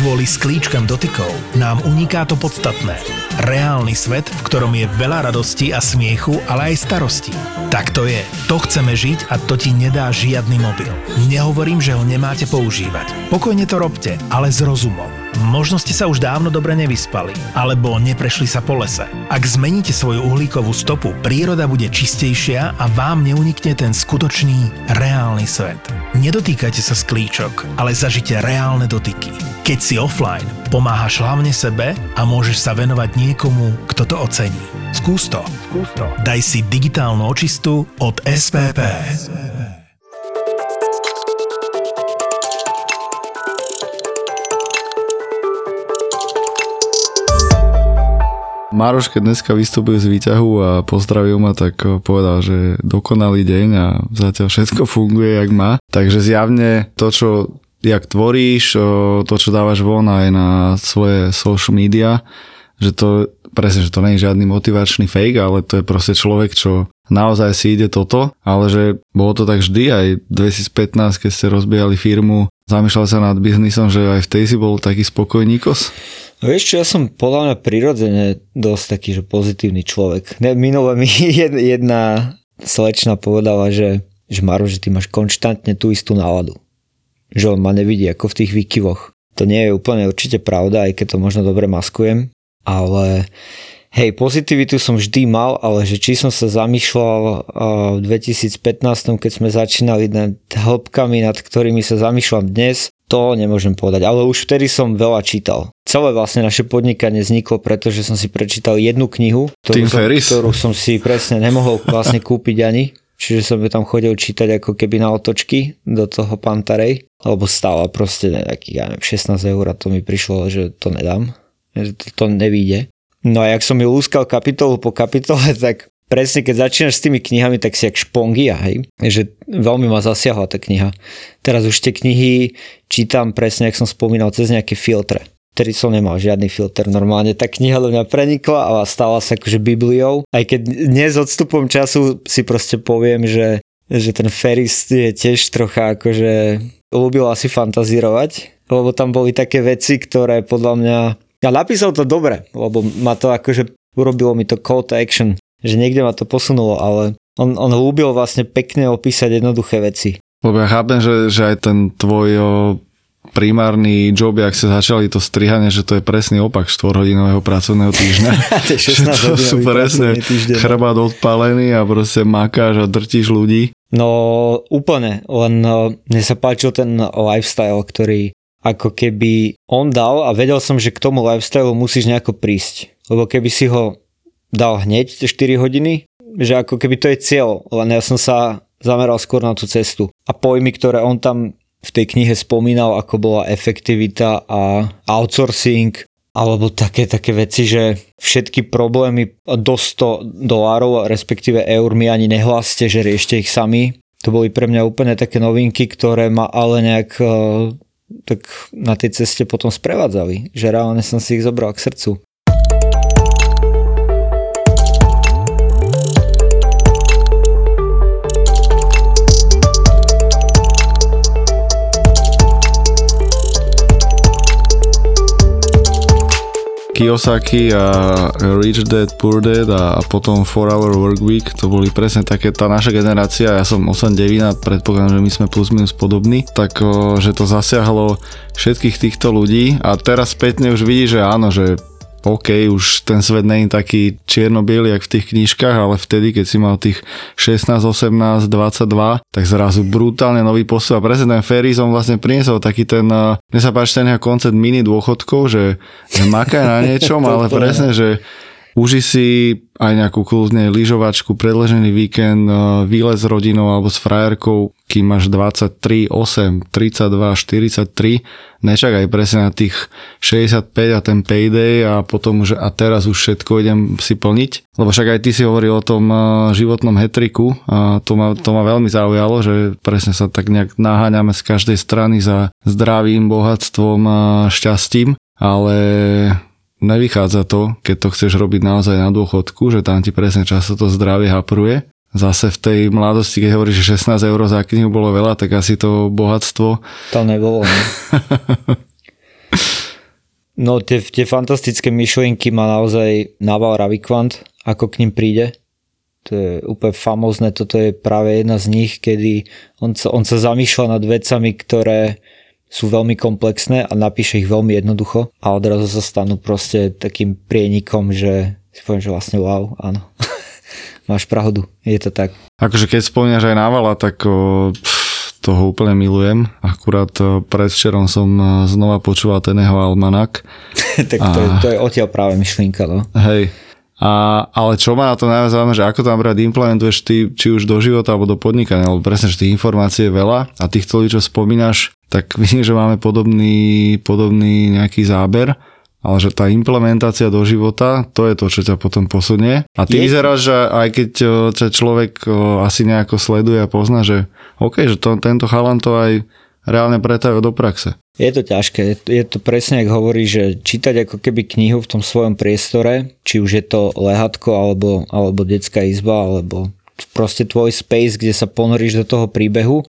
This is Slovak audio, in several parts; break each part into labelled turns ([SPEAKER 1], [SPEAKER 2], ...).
[SPEAKER 1] Kvôli sklíčkam dotykov nám uniká to podstatné. Reálny svet, v ktorom je veľa radosti a smiechu, ale aj starosti. Tak to je. To chceme žiť a to ti nedá žiadny mobil. Nehovorím, že ho nemáte používať. Pokojne to robte, ale s rozumom. Možno ste sa už dávno dobre nevyspali, alebo neprešli sa po lese. Ak zmeníte svoju uhlíkovú stopu, príroda bude čistejšia a vám neunikne ten skutočný, reálny svet. Nedotýkajte sa sklíčok, ale zažite reálne dotyky. Keď si offline, pomáhaš hlavne sebe a môžeš sa venovať niekomu, kto to ocení. Skús to. Skús to. Daj si digitálnu očistu od SPP.
[SPEAKER 2] Maroš, keď dneska vystúpil z výťahu a pozdravil ma, tak povedal, že dokonalý deň a zatiaľ všetko funguje, jak má. Takže zjavne to, čo jak tvoríš, to, čo dávaš von aj na svoje social media, že to presne, že to nie je žiadny motivačný fake, ale to je proste človek, čo naozaj si ide toto, ale že bolo to tak vždy, aj 2015, keď ste rozbijali firmu, zamýšľal sa nad biznisom, že aj v tej si bol taký spokojníkos?
[SPEAKER 3] No vieš čo, ja som podľa mňa prirodzene dosť taký, že pozitívny človek. Ne, minule mi jedna slečna povedala, že, že Maro, že ty máš konštantne tú istú náladu. Že on ma nevidí ako v tých výkyvoch. To nie je úplne určite pravda, aj keď to možno dobre maskujem, ale hej, pozitivitu som vždy mal, ale že či som sa zamýšľal v 2015, keď sme začínali nad hĺbkami, nad ktorými sa zamýšľam dnes, to nemôžem povedať, ale už vtedy som veľa čítal. Celé vlastne naše podnikanie vzniklo, pretože som si prečítal jednu knihu, ktorú, som, ktorú som si presne nemohol vlastne kúpiť ani. Čiže som tam chodil čítať ako keby na otočky do toho Pantarej, lebo stála proste nejakých, ja neviem, 16 eur a to mi prišlo, že to nedám, že to, to nevíde. No a jak som ju lúskal kapitolu po kapitole, tak presne keď začínaš s tými knihami, tak si jak špongia, hej. Že veľmi ma zasiahla tá kniha. Teraz už tie knihy čítam presne, jak som spomínal, cez nejaké filtre. Vtedy som nemal žiadny filter. Normálne tá kniha do mňa prenikla a stala sa akože Bibliou. Aj keď dnes odstupom času si proste poviem, že, že ten Ferris je tiež trocha akože ľúbil asi fantazírovať, lebo tam boli také veci, ktoré podľa mňa ja napísal to dobre, lebo ma to akože urobilo mi to call to action že niekde ma to posunulo, ale on, on ľúbil vlastne pekne opísať jednoduché veci.
[SPEAKER 2] Lebo ja chápem, že, že aj ten tvoj primárny job, ak sa začali to strihanie, že to je presný opak 4-hodinového pracovného týždňa.
[SPEAKER 3] že to sú presne
[SPEAKER 2] chrbát odpálený a proste makáš a drtíš ľudí.
[SPEAKER 3] No úplne, len mne sa páčil ten lifestyle, ktorý ako keby on dal a vedel som, že k tomu lifestyle musíš nejako prísť. Lebo keby si ho dal hneď tie 4 hodiny, že ako keby to je cieľ, len ja som sa zameral skôr na tú cestu. A pojmy, ktoré on tam v tej knihe spomínal, ako bola efektivita a outsourcing, alebo také, také veci, že všetky problémy do 100 dolárov, respektíve eur mi ani nehláste, že riešte ich sami. To boli pre mňa úplne také novinky, ktoré ma ale nejak eh, tak na tej ceste potom sprevádzali, že reálne som si ich zobral k srdcu.
[SPEAKER 2] Kiyosaki a Rich Dad Poor Dad a, potom 4 Hour Work Week, to boli presne také, tá naša generácia, ja som 8-9 a predpokladám, že my sme plus minus podobní, tak že to zasiahlo všetkých týchto ľudí. A teraz spätne už vidí, že áno, že OK, už ten svet není taký čierno-biely, jak v tých knižkách, ale vtedy, keď si mal tých 16, 18, 22, tak zrazu brutálne nový postup. A presne ten Ferris, on vlastne priniesol taký ten, eh, mne sa páči ten koncept mini dôchodkov, že, že makaj na niečom, ale presne, že Uži si aj nejakú kľudne lyžovačku, predležený víkend, e, výlet s rodinou alebo s frajerkou, kým máš 23, 8, 32, 43, nečakaj presne na tých 65 a ten payday a potom, že a teraz už všetko idem si plniť. Lebo však aj ty si hovoril o tom e, životnom hetriku a to ma, to ma veľmi zaujalo, že presne sa tak nejak naháňame z každej strany za zdravím, bohatstvom a šťastím, ale nevychádza to, keď to chceš robiť naozaj na dôchodku, že tam ti presne často to zdravie hapruje. Zase v tej mladosti, keď hovoríš, že 16 eur za knihu bolo veľa, tak asi to bohatstvo...
[SPEAKER 3] To nebolo. Ne? No tie, tie fantastické myšlienky má naozaj Naval Ravikant, ako k ním príde. To je úplne famózne, toto je práve jedna z nich, kedy on sa, on sa zamýšľa nad vecami, ktoré sú veľmi komplexné a napíše ich veľmi jednoducho a odrazu sa stanú proste takým prienikom, že si poviem, že vlastne wow, áno. Máš pravdu, je to tak.
[SPEAKER 2] Akože keď spomínaš aj Navala, tak o, pff, toho úplne milujem. Akurát predvčerom som znova počúval ten jeho almanak.
[SPEAKER 3] tak to, a... je, to je odtiaľ práve myšlienka, no.
[SPEAKER 2] Hej. A, ale čo ma na to najviac zaujíma, že ako tam rád implementuješ ty, či už do života alebo do podnikania, lebo presne, že tých informácií je veľa a týchto ľudí, čo spomínaš, tak vidím, že máme podobný, podobný nejaký záber ale že tá implementácia do života, to je to, čo ťa potom posunie. A ty je... vyzeráš, že aj keď ťa človek asi nejako sleduje a pozná, že OK, že to, tento chalan to aj reálne pretavil do praxe.
[SPEAKER 3] Je to ťažké, je to presne, ako hovorí, že čítať ako keby knihu v tom svojom priestore, či už je to lehatko, alebo, alebo detská izba, alebo proste tvoj space, kde sa ponoríš do toho príbehu.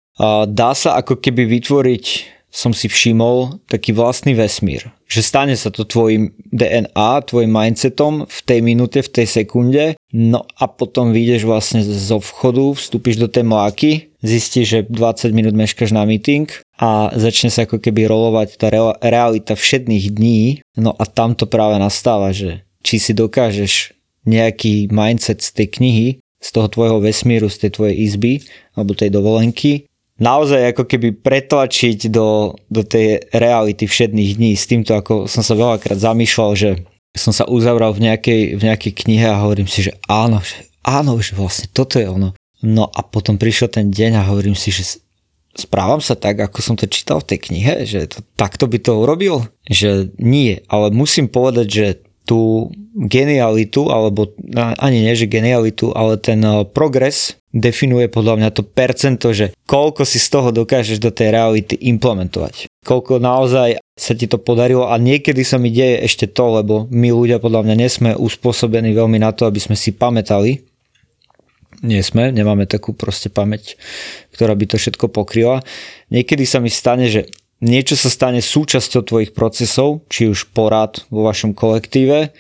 [SPEAKER 3] Dá sa ako keby vytvoriť som si všimol taký vlastný vesmír. Že stane sa to tvojim DNA, tvojim mindsetom v tej minúte, v tej sekunde, no a potom vyjdeš vlastne zo vchodu, vstúpiš do tej mláky, zistíš, že 20 minút meškaš na meeting a začne sa ako keby rolovať tá realita všetných dní, no a tam to práve nastáva, že či si dokážeš nejaký mindset z tej knihy, z toho tvojho vesmíru, z tej tvojej izby alebo tej dovolenky naozaj ako keby pretlačiť do, do tej reality všetných dní. S týmto ako som sa veľakrát zamýšľal, že som sa uzavral v nejakej, v nejakej knihe a hovorím si, že áno, že áno, že vlastne toto je ono. No a potom prišiel ten deň a hovorím si, že správam sa tak, ako som to čítal v tej knihe, že to, takto by to urobil? Že nie, ale musím povedať, že tú genialitu, alebo ani nie, že genialitu, ale ten eh, progres definuje podľa mňa to percento, že koľko si z toho dokážeš do tej reality implementovať. Koľko naozaj sa ti to podarilo a niekedy sa mi deje ešte to, lebo my ľudia podľa mňa nesme uspôsobení veľmi na to, aby sme si pamätali. Nie sme, nemáme takú proste pamäť, ktorá by to všetko pokryla. Niekedy sa mi stane, že niečo sa stane súčasťou tvojich procesov, či už porad vo vašom kolektíve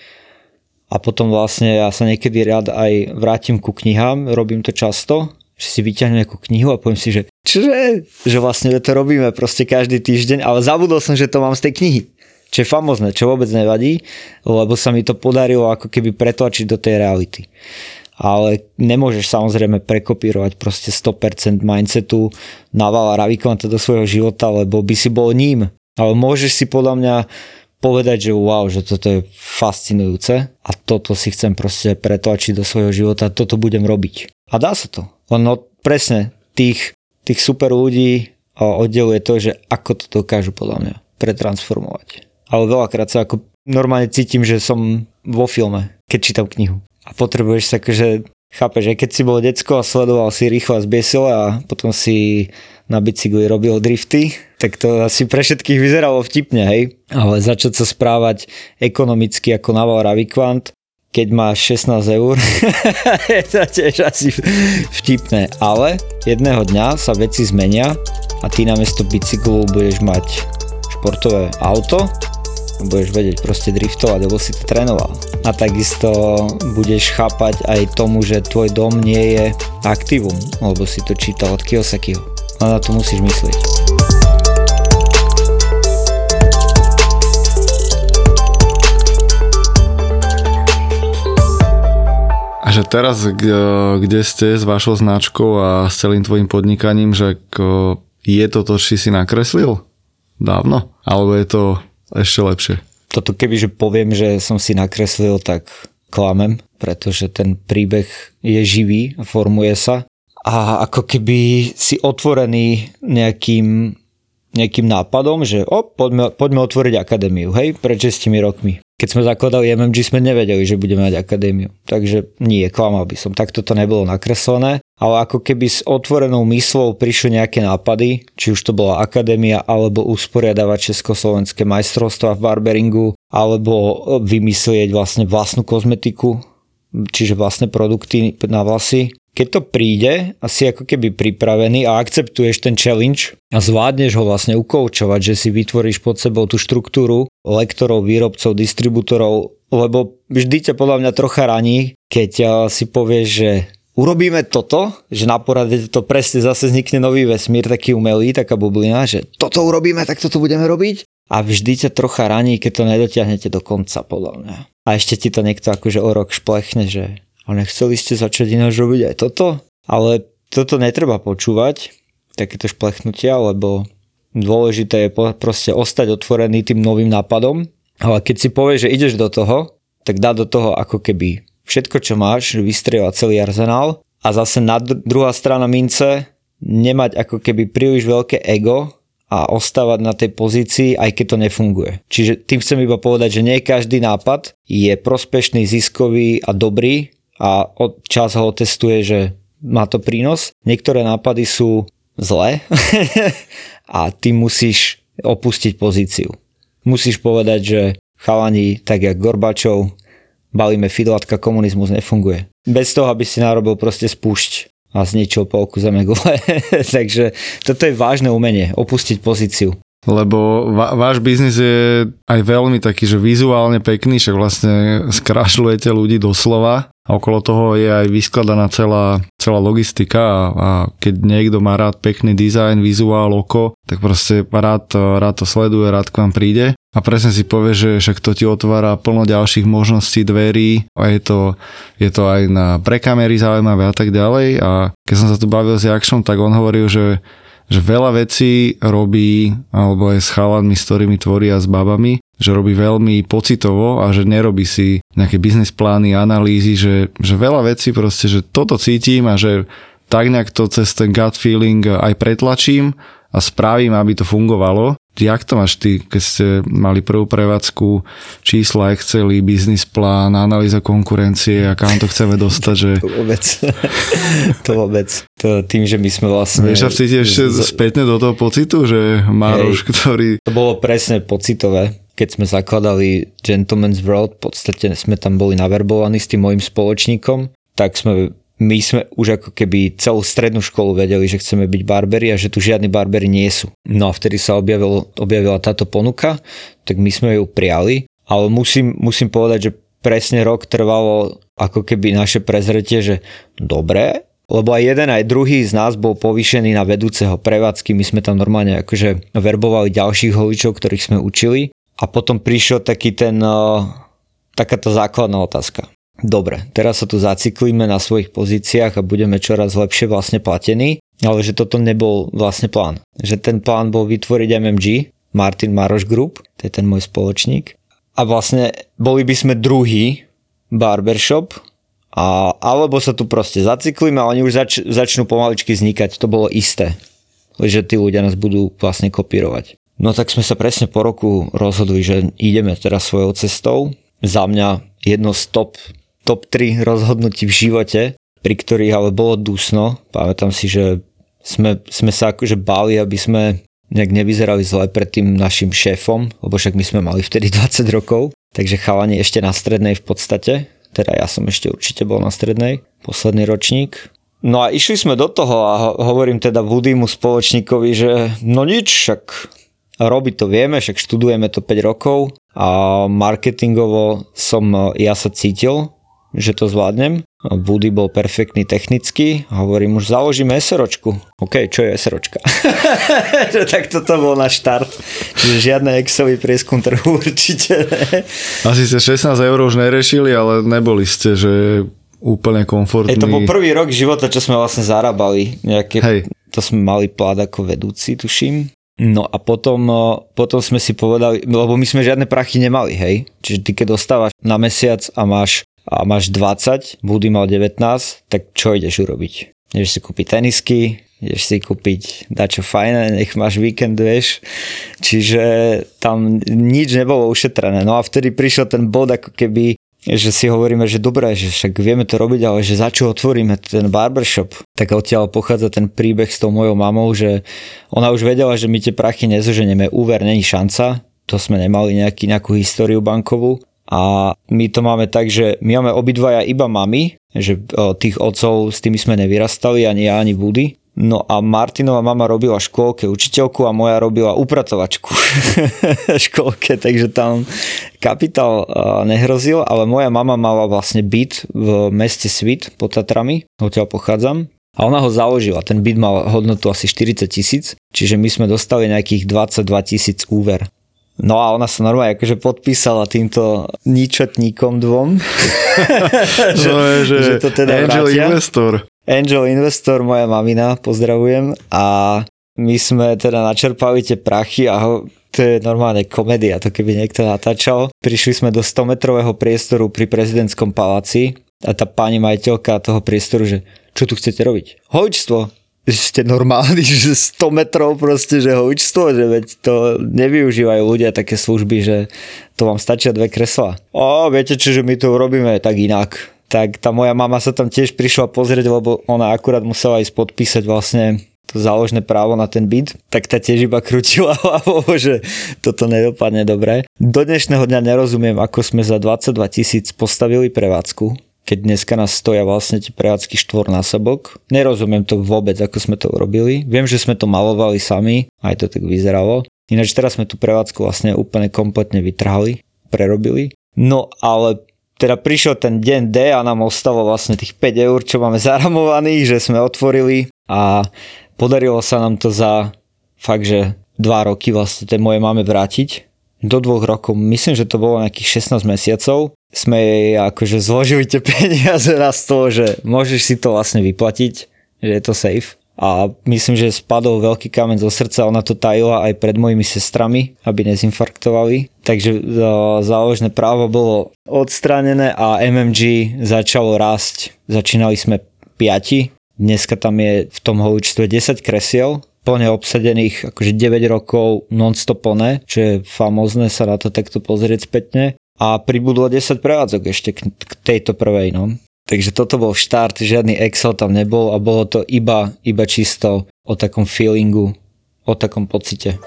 [SPEAKER 3] a potom vlastne ja sa niekedy rád aj vrátim ku knihám, robím to často, že si vyťahnem nejakú knihu a poviem si, že čože, že vlastne to robíme proste každý týždeň, ale zabudol som, že to mám z tej knihy. Čo je famozne, čo vôbec nevadí, lebo sa mi to podarilo ako keby pretlačiť do tej reality ale nemôžeš samozrejme prekopírovať proste 100% mindsetu Navala Ravikovanta do svojho života, lebo by si bol ním. Ale môžeš si podľa mňa povedať, že wow, že toto je fascinujúce a toto si chcem proste pretlačiť do svojho života, toto budem robiť. A dá sa to. Ono presne tých, tých super ľudí oddeluje to, že ako to dokážu podľa mňa pretransformovať. Ale veľakrát sa ako normálne cítim, že som vo filme, keď čítam knihu a potrebuješ sa akože, chápeš, že keď si bol decko a sledoval si rýchlo a zbiesil a potom si na bicykli robil drifty, tak to asi pre všetkých vyzeralo vtipne, hej. Ale začať sa správať ekonomicky ako Naval Ravikvant, keď máš 16 eur, je to tiež asi vtipné. Ale jedného dňa sa veci zmenia a ty namiesto bicyklu budeš mať športové auto budeš vedieť proste driftovať, lebo si to trénoval. A takisto budeš chápať aj tomu, že tvoj dom nie je aktívum, lebo si to čítal od Kiyosakiho. A na to musíš myslieť.
[SPEAKER 2] A že teraz, kde ste s vašou značkou a s celým tvojim podnikaním, že je to to, či si nakreslil? Dávno? Alebo je to ešte lepšie.
[SPEAKER 3] Toto kebyže poviem, že som si nakreslil, tak klamem, pretože ten príbeh je živý, formuje sa a ako keby si otvorený nejakým, nejakým nápadom, že o, poďme, poďme otvoriť akadémiu, hej, pred 6 rokmi. Keď sme zakladali MMG, sme nevedeli, že budeme mať akadémiu. Takže nie, klamal by som. Takto to nebolo nakreslené. Ale ako keby s otvorenou myslou prišli nejaké nápady, či už to bola akadémia, alebo usporiadavať Československé majstrovstva v barberingu, alebo vymyslieť vlastne vlastnú kozmetiku, čiže vlastné produkty na vlasy. Keď to príde a si ako keby pripravený a akceptuješ ten challenge a zvládneš ho vlastne ukoučovať, že si vytvoríš pod sebou tú štruktúru lektorov, výrobcov, distribútorov, lebo vždy ťa podľa mňa trocha raní, keď si povieš, že urobíme toto, že na porade to presne zase vznikne nový vesmír, taký umelý, taká bublina, že toto urobíme, tak toto budeme robiť a vždy ťa trocha raní, keď to nedotiahnete do konca, podľa mňa. A ešte ti to niekto akože o rok šplechne, že a nechceli ste začať ináč robiť aj toto? Ale toto netreba počúvať, takéto šplechnutia, lebo dôležité je proste ostať otvorený tým novým nápadom. Ale keď si povieš, že ideš do toho, tak dá do toho ako keby všetko, čo máš, vystrieľať celý arzenál a zase na druhá strana mince nemať ako keby príliš veľké ego a ostávať na tej pozícii, aj keď to nefunguje. Čiže tým chcem iba povedať, že nie každý nápad je prospešný, ziskový a dobrý a od čas ho testuje, že má to prínos. Niektoré nápady sú zlé a ty musíš opustiť pozíciu. Musíš povedať, že chalani, tak jak Gorbačov, balíme fidlatka, komunizmus nefunguje. Bez toho, aby si narobil proste spúšť a zničil polku zeme gule. Takže toto je vážne umenie, opustiť pozíciu.
[SPEAKER 2] Lebo váš biznis je aj veľmi taký, že vizuálne pekný, však vlastne skrášľujete ľudí doslova. A okolo toho je aj vyskladaná celá, celá logistika a, a keď niekto má rád pekný dizajn, vizuál, oko, tak proste rád, rád to sleduje, rád k vám príde. A presne si povie, že však to ti otvára plno ďalších možností, dverí. A je to, je to aj na prekamery zaujímavé a tak ďalej. A keď som sa tu bavil s Jakšom, tak on hovoril, že že veľa vecí robí, alebo aj s chalanmi, s ktorými tvorí a s babami, že robí veľmi pocitovo a že nerobí si nejaké biznis plány, analýzy, že, že veľa vecí proste, že toto cítim a že tak nejak to cez ten gut feeling aj pretlačím a spravím, aby to fungovalo. Jak to máš ty, keď ste mali prvú prevádzku, čísla, Excely, biznis plán, analýza konkurencie a kam to chceme dostať? Že...
[SPEAKER 3] To vôbec. to vôbec. To tým, že my sme vlastne...
[SPEAKER 2] Vieš, a cítiš ešte spätne do toho pocitu, že Maroš, Hej, ktorý...
[SPEAKER 3] To bolo presne pocitové keď sme zakladali Gentleman's World, v podstate sme tam boli naverbovaní s tým môjim spoločníkom, tak sme my sme už ako keby celú strednú školu vedeli, že chceme byť barberi a že tu žiadni barberi nie sú. No a vtedy sa objavil, objavila táto ponuka, tak my sme ju prijali, ale musím, musím povedať, že presne rok trvalo ako keby naše prezretie, že dobre, lebo aj jeden, aj druhý z nás bol povýšený na vedúceho prevádzky, my sme tam normálne akože verbovali ďalších holičov, ktorých sme učili a potom prišiel taký ten, uh, takáto základná otázka. Dobre, teraz sa tu zaciklíme na svojich pozíciách a budeme čoraz lepšie vlastne platení, ale že toto nebol vlastne plán. Že ten plán bol vytvoriť MMG, Martin Maroš Group, to je ten môj spoločník. A vlastne boli by sme druhý barbershop, a, alebo sa tu proste zaciklíme a oni už zač, začnú pomaličky vznikať. To bolo isté, že tí ľudia nás budú vlastne kopírovať. No tak sme sa presne po roku rozhodli, že ideme teraz svojou cestou. Za mňa jedno z top, top 3 rozhodnutí v živote, pri ktorých ale bolo dusno. Pamätám si, že sme, sme sa akože báli, aby sme nejak nevyzerali zle pred tým našim šéfom, lebo však my sme mali vtedy 20 rokov, takže chalani ešte na strednej v podstate, teda ja som ešte určite bol na strednej, posledný ročník. No a išli sme do toho a hovorím teda Woodymu spoločníkovi, že no nič, však Robiť to vieme, však študujeme to 5 rokov a marketingovo som ja sa cítil, že to zvládnem. Woody bol perfektný technicky, hovorím už založíme SROčku. OK, čo je SROčka? tak toto bol náš štart. Čiže žiadne Excelový prieskum trhu určite ne.
[SPEAKER 2] Asi ste 16 eur už nerešili, ale neboli ste, že úplne komfortní.
[SPEAKER 3] Ej, to bol prvý rok života, čo sme vlastne zarábali. Nejaké, Hej. To sme mali plát ako vedúci, tuším. No a potom, potom sme si povedali, lebo my sme žiadne prachy nemali, hej. Čiže ty keď dostávaš na mesiac a máš, a máš 20, Buddy mal 19, tak čo ideš urobiť? Ideš si kúpiť tenisky, ideš si kúpiť dačo fajné, nech máš víkend, vieš. Čiže tam nič nebolo ušetrené. No a vtedy prišiel ten bod ako keby že si hovoríme, že dobré, že však vieme to robiť, ale že za čo otvoríme ten barbershop. Tak odtiaľ pochádza ten príbeh s tou mojou mamou, že ona už vedela, že my tie prachy nezoženieme, úver není šanca, to sme nemali nejaký, nejakú históriu bankovú A my to máme tak, že my máme obidvaja iba mami, že tých otcov s tými sme nevyrastali, ani ja, ani Woody. No a Martinova mama robila škôlke učiteľku a moja robila upratovačku škôlke, takže tam kapitál nehrozil, ale moja mama mala vlastne byt v meste Svit pod Tatrami, odtiaľ pochádzam. A ona ho založila, ten byt mal hodnotu asi 40 tisíc, čiže my sme dostali nejakých 22 tisíc úver. No a ona sa normálne akože podpísala týmto ničetníkom dvom.
[SPEAKER 2] že, že, že to teda Angel vrátia. Investor.
[SPEAKER 3] Angel Investor, moja mamina, pozdravujem. A my sme teda načerpali tie prachy a ho, to je normálne komédia, to keby niekto natáčal. Prišli sme do 100 metrového priestoru pri prezidentskom paláci a tá pani majiteľka toho priestoru, že čo tu chcete robiť? Hojčstvo. Ste normálni, že 100 metrov proste, že hojčstvo, že veď to nevyužívajú ľudia také služby, že to vám stačia dve kresla. O, viete čo, že my to urobíme tak inak tak tá moja mama sa tam tiež prišla pozrieť, lebo ona akurát musela ísť podpísať vlastne to záložné právo na ten byt, tak tá tiež iba krútila hlavou, že toto nedopadne dobre. Do dnešného dňa nerozumiem, ako sme za 22 tisíc postavili prevádzku, keď dneska nás stoja vlastne tie prevádzky štvornásobok. Nerozumiem to vôbec, ako sme to urobili. Viem, že sme to malovali sami, aj to tak vyzeralo. Ináč teraz sme tú prevádzku vlastne úplne kompletne vytrhali, prerobili. No ale teda prišiel ten deň D a nám ostalo vlastne tých 5 eur, čo máme zaramovaných, že sme otvorili a podarilo sa nám to za fakt, že 2 roky vlastne tej moje máme vrátiť. Do dvoch rokov, myslím, že to bolo nejakých 16 mesiacov, sme jej akože zložili tie peniaze raz toho, že môžeš si to vlastne vyplatiť, že je to safe a myslím, že spadol veľký kamen zo srdca, ona to tajila aj pred mojimi sestrami, aby nezinfarktovali. Takže e, záložné právo bolo odstranené a MMG začalo rásť. Začínali sme 5, dneska tam je v tom holičstve 10 kresiel, plne obsadených akože 9 rokov non-stop plné, čo je famózne sa na to takto pozrieť spätne. A pribudlo 10 prevádzok ešte k, k tejto prvej, no. Takže toto bol štart, žiadny Excel tam nebol a bolo to iba, iba čisto o takom feelingu, o takom pocite.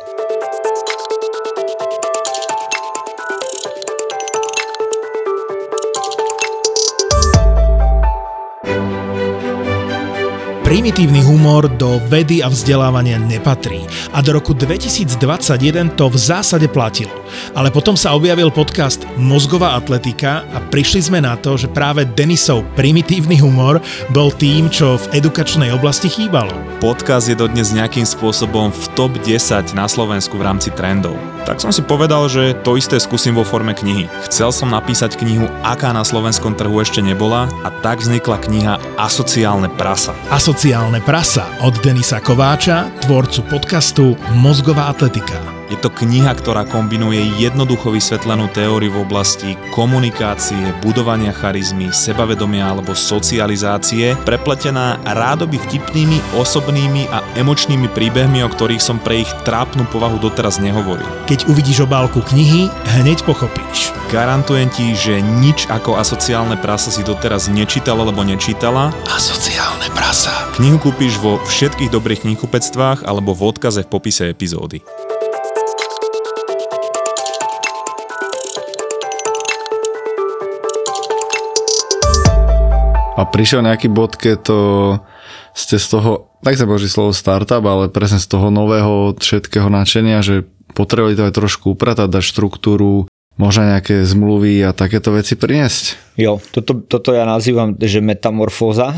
[SPEAKER 1] Primitívny humor do vedy a vzdelávania nepatrí a do roku 2021 to v zásade platilo. Ale potom sa objavil podcast Mozgová atletika a prišli sme na to, že práve Denisov primitívny humor bol tým, čo v edukačnej oblasti chýbalo.
[SPEAKER 4] Podcast je dodnes nejakým spôsobom v top 10 na Slovensku v rámci trendov. Tak som si povedal, že to isté skúsim vo forme knihy. Chcel som napísať knihu, aká na slovenskom trhu ešte nebola a tak vznikla kniha Asociálne prasa.
[SPEAKER 1] Asociálne prasa od Denisa Kováča, tvorcu podcastu Mozgová atletika.
[SPEAKER 4] Je to kniha, ktorá kombinuje jednoducho vysvetlenú teóriu v oblasti komunikácie, budovania charizmy, sebavedomia alebo socializácie, prepletená rádoby vtipnými, osobnými a emočnými príbehmi, o ktorých som pre ich trápnu povahu doteraz nehovoril.
[SPEAKER 1] Keď uvidíš obálku knihy, hneď pochopíš.
[SPEAKER 4] Garantujem ti, že nič ako asociálne prasa si doteraz nečítal alebo nečítala.
[SPEAKER 1] Asociálne prasa.
[SPEAKER 4] Knihu kúpiš vo všetkých dobrých knihkupectvách alebo v odkaze v popise epizódy.
[SPEAKER 2] A prišiel nejaký bod, keď to ste z toho, tak sa boží slovo startup, ale presne z toho nového všetkého načenia, že potrebovali to aj trošku upratať, dať štruktúru, možno nejaké zmluvy a takéto veci priniesť?
[SPEAKER 3] Jo, toto, toto ja nazývam, že metamorfóza.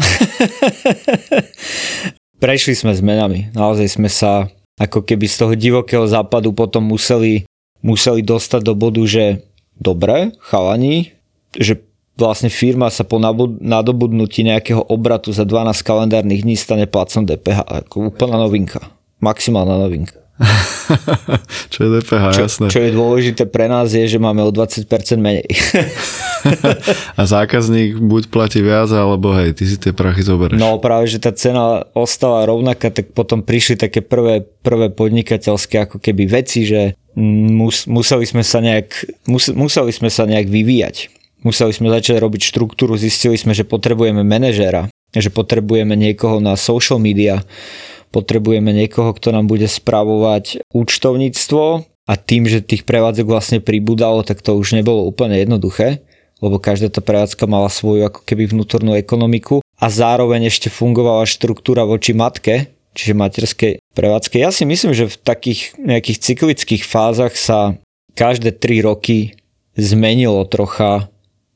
[SPEAKER 3] Prešli sme zmenami. Naozaj sme sa ako keby z toho divokého západu potom museli, museli dostať do bodu, že dobre, chalani, že vlastne firma sa po nadobudnutí nejakého obratu za 12 kalendárnych dní stane placom DPH. Ako úplná novinka. Maximálna novinka.
[SPEAKER 2] čo je DPH,
[SPEAKER 3] čo,
[SPEAKER 2] jasné.
[SPEAKER 3] Čo je dôležité pre nás je, že máme o 20% menej.
[SPEAKER 2] a zákazník buď platí viac, alebo hej, ty si tie prachy zoberieš.
[SPEAKER 3] No práve, že tá cena ostala rovnaká, tak potom prišli také prvé, prvé podnikateľské ako keby veci, že mus, museli sme sa nejak, mus, museli sme sa nejak vyvíjať Museli sme začať robiť štruktúru, zistili sme, že potrebujeme manažéra, že potrebujeme niekoho na social media, potrebujeme niekoho, kto nám bude spravovať účtovníctvo, a tým, že tých prevádzok vlastne pribúdalo, tak to už nebolo úplne jednoduché, lebo každá tá prevádzka mala svoju ako keby vnútornú ekonomiku a zároveň ešte fungovala štruktúra voči matke, čiže materskej prevádzke. Ja si myslím, že v takých nejakých cyklických fázach sa každé 3 roky zmenilo trocha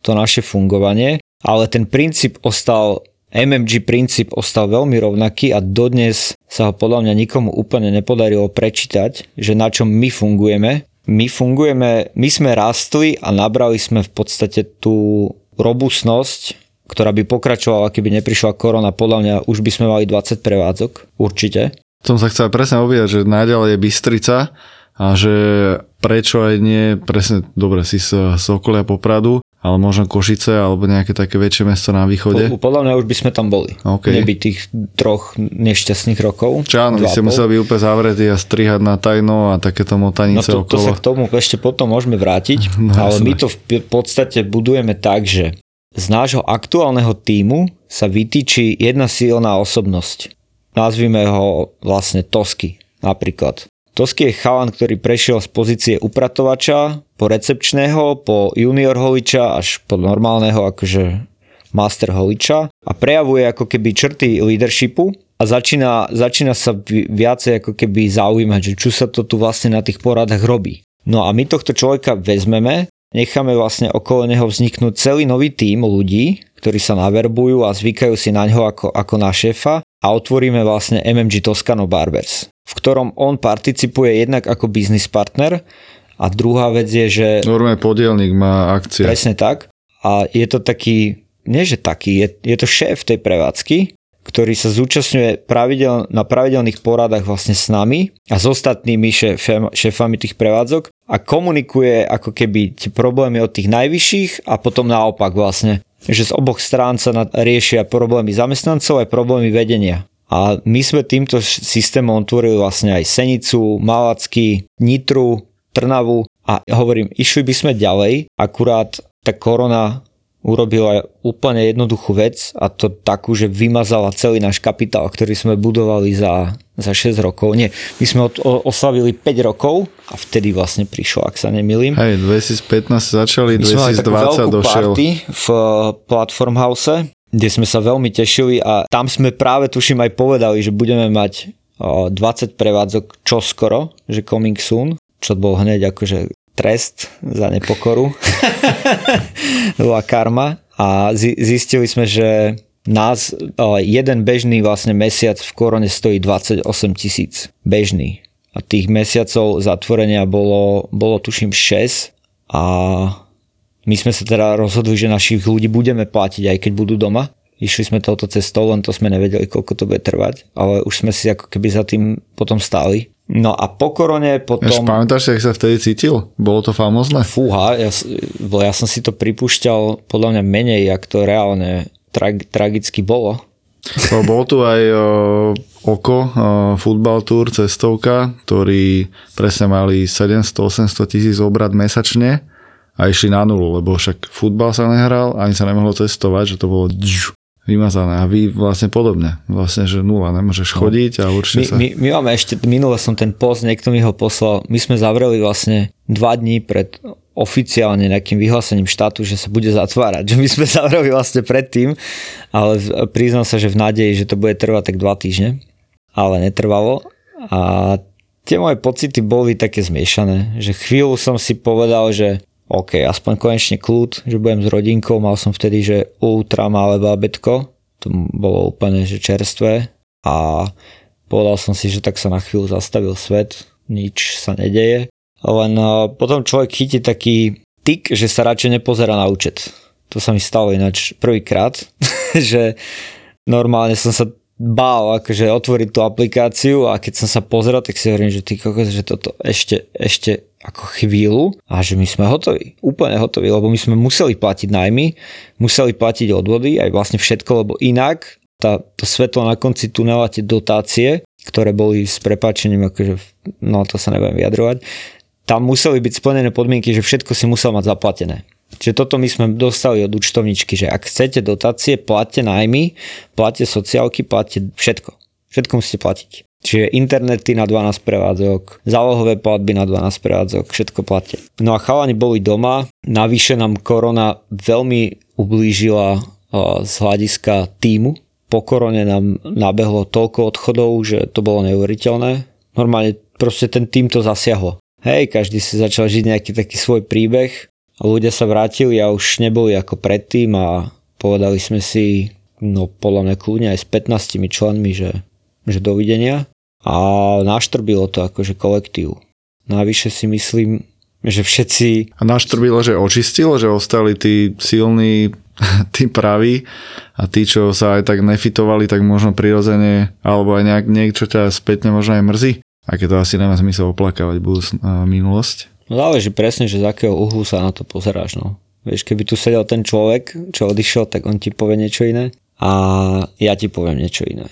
[SPEAKER 3] to naše fungovanie, ale ten princíp ostal, MMG princíp ostal veľmi rovnaký a dodnes sa ho podľa mňa nikomu úplne nepodarilo prečítať, že na čom my fungujeme. My fungujeme, my sme rastli a nabrali sme v podstate tú robustnosť, ktorá by pokračovala, keby neprišla korona. Podľa mňa už by sme mali 20 prevádzok, určite.
[SPEAKER 2] Som sa chcel presne opýtať, že náďalej je Bystrica a že prečo aj nie, presne, dobre, si z, z okolia Popradu, ale možno Košice alebo nejaké také väčšie mesto na východe.
[SPEAKER 3] Po, podľa mňa už by sme tam boli.
[SPEAKER 2] Okay.
[SPEAKER 3] Neby tých troch nešťastných rokov.
[SPEAKER 2] Čo áno, vy ste museli byť úplne zavretí a strihať na tajno a takéto motanice
[SPEAKER 3] no to,
[SPEAKER 2] okolo.
[SPEAKER 3] To sa k tomu ešte potom môžeme vrátiť, no, ale my to v podstate budujeme tak, že z nášho aktuálneho týmu sa vytýči jedna silná osobnosť. Nazvime ho vlastne Tosky napríklad. Tosky je chalan, ktorý prešiel z pozície upratovača po recepčného, po junior holiča až po normálneho akože master holiča a prejavuje ako keby črty leadershipu a začína, začína sa viacej ako keby zaujímať, že čo sa to tu vlastne na tých poradách robí. No a my tohto človeka vezmeme necháme vlastne okolo neho vzniknúť celý nový tím ľudí, ktorí sa naverbujú a zvykajú si na ňo ako, ako na šéfa a otvoríme vlastne MMG Toscano Barbers, v ktorom on participuje jednak ako business partner a druhá vec je, že...
[SPEAKER 2] Normálne podielník má akcie.
[SPEAKER 3] Presne tak. A je to taký, nie že taký, je, je to šéf tej prevádzky, ktorý sa zúčastňuje pravidel, na pravidelných poradách vlastne s nami a s ostatnými šéfami, šéfami tých prevádzok a komunikuje ako keby tie problémy od tých najvyšších a potom naopak vlastne, že z oboch strán sa riešia problémy zamestnancov aj problémy vedenia. A my sme týmto systémom otvorili vlastne aj Senicu, Malacky, Nitru, Trnavu a hovorím, išli by sme ďalej, akurát tá korona urobila úplne jednoduchú vec a to takú, že vymazala celý náš kapitál, ktorý sme budovali za, za 6 rokov. Nie, my sme od, o, oslavili 5 rokov a vtedy vlastne prišlo, ak sa nemilím.
[SPEAKER 2] Hej, 2015 začali, my 2020 došiel.
[SPEAKER 3] party v eh, Platform House, kde sme sa veľmi tešili a tam sme práve tuším aj povedali, že budeme mať 20 eh, prevádzok čoskoro, že coming soon, čo bol hneď akože trest za nepokoru. bola karma a zistili sme, že nás jeden bežný vlastne mesiac v korone stojí 28 tisíc. Bežný. A tých mesiacov zatvorenia bolo, bolo tuším 6 a my sme sa teda rozhodli, že našich ľudí budeme platiť aj keď budú doma. Išli sme touto cestou, len to sme nevedeli, koľko to bude trvať, ale už sme si ako keby za tým potom stáli. No a po korone potom...
[SPEAKER 2] Ešte pamätáš jak sa vtedy cítil? Bolo to famózne?
[SPEAKER 3] Fúha, ja, ja som si to pripúšťal podľa mňa menej, jak to reálne tra- tragicky bolo.
[SPEAKER 2] No, bol tu aj o, Oko, o, futbal tour, cestovka, ktorí presne mali 700-800 tisíc obrad mesačne a išli na nulu, lebo však futbal sa nehral, ani sa nemohlo cestovať, že to bolo džu, vymazané a vy vlastne podobne. Vlastne, že nula, nemôžeš no. chodiť a určite
[SPEAKER 3] my, sa... My, my máme ešte, minule som ten post, niekto mi ho poslal, my sme zavreli vlastne dva dní pred oficiálne nejakým vyhlásením štátu, že sa bude zatvárať. Že my sme zavreli vlastne predtým, ale priznám sa, že v nádeji, že to bude trvať tak dva týždne, ale netrvalo. A tie moje pocity boli také zmiešané, že chvíľu som si povedal, že OK, aspoň konečne kľud, že budem s rodinkou, mal som vtedy, že ultra malé bábetko, to bolo úplne že čerstvé a povedal som si, že tak sa na chvíľu zastavil svet, nič sa nedeje. Len potom človek chytí taký tik, že sa radšej nepozera na účet. To sa mi stalo ináč prvýkrát, že normálne som sa bál akože otvoriť tú aplikáciu a keď som sa pozrel, tak si hovorím, že ty kokos, že toto ešte, ešte ako chvíľu a že my sme hotoví, úplne hotoví, lebo my sme museli platiť najmy, museli platiť odvody, aj vlastne všetko, lebo inak tá, to svetlo na konci tunela, tie dotácie, ktoré boli s prepáčením, akože, no to sa nebudem vyjadrovať, tam museli byť splnené podmienky, že všetko si musel mať zaplatené. Čiže toto my sme dostali od účtovničky, že ak chcete dotácie, platte najmy, platte sociálky, platte všetko. Všetko musíte platiť. Čiže internety na 12 prevádzok, zálohové platby na 12 prevádzok, všetko platia. No a chalani boli doma, navyše nám korona veľmi ublížila z hľadiska týmu. Po korone nám nabehlo toľko odchodov, že to bolo neuveriteľné. Normálne proste ten tým to zasiahlo. Hej, každý si začal žiť nejaký taký svoj príbeh ľudia sa vrátili a už neboli ako predtým a povedali sme si, no podľa mňa kľudne aj s 15 členmi, že, že dovidenia a naštrbilo to akože kolektív. Navyše si myslím, že všetci...
[SPEAKER 2] A naštrbilo, že očistilo, že ostali tí silní, tí praví a tí, čo sa aj tak nefitovali, tak možno prirodzene, alebo aj nejak niečo ťa spätne možno aj mrzí. A keď to asi nemá zmysel oplakávať budúc, minulosť.
[SPEAKER 3] No záleží presne, že z akého uhlu sa na to pozeráš. No. Vieš, keby tu sedel ten človek, čo odišiel, tak on ti povie niečo iné a ja ti poviem niečo iné.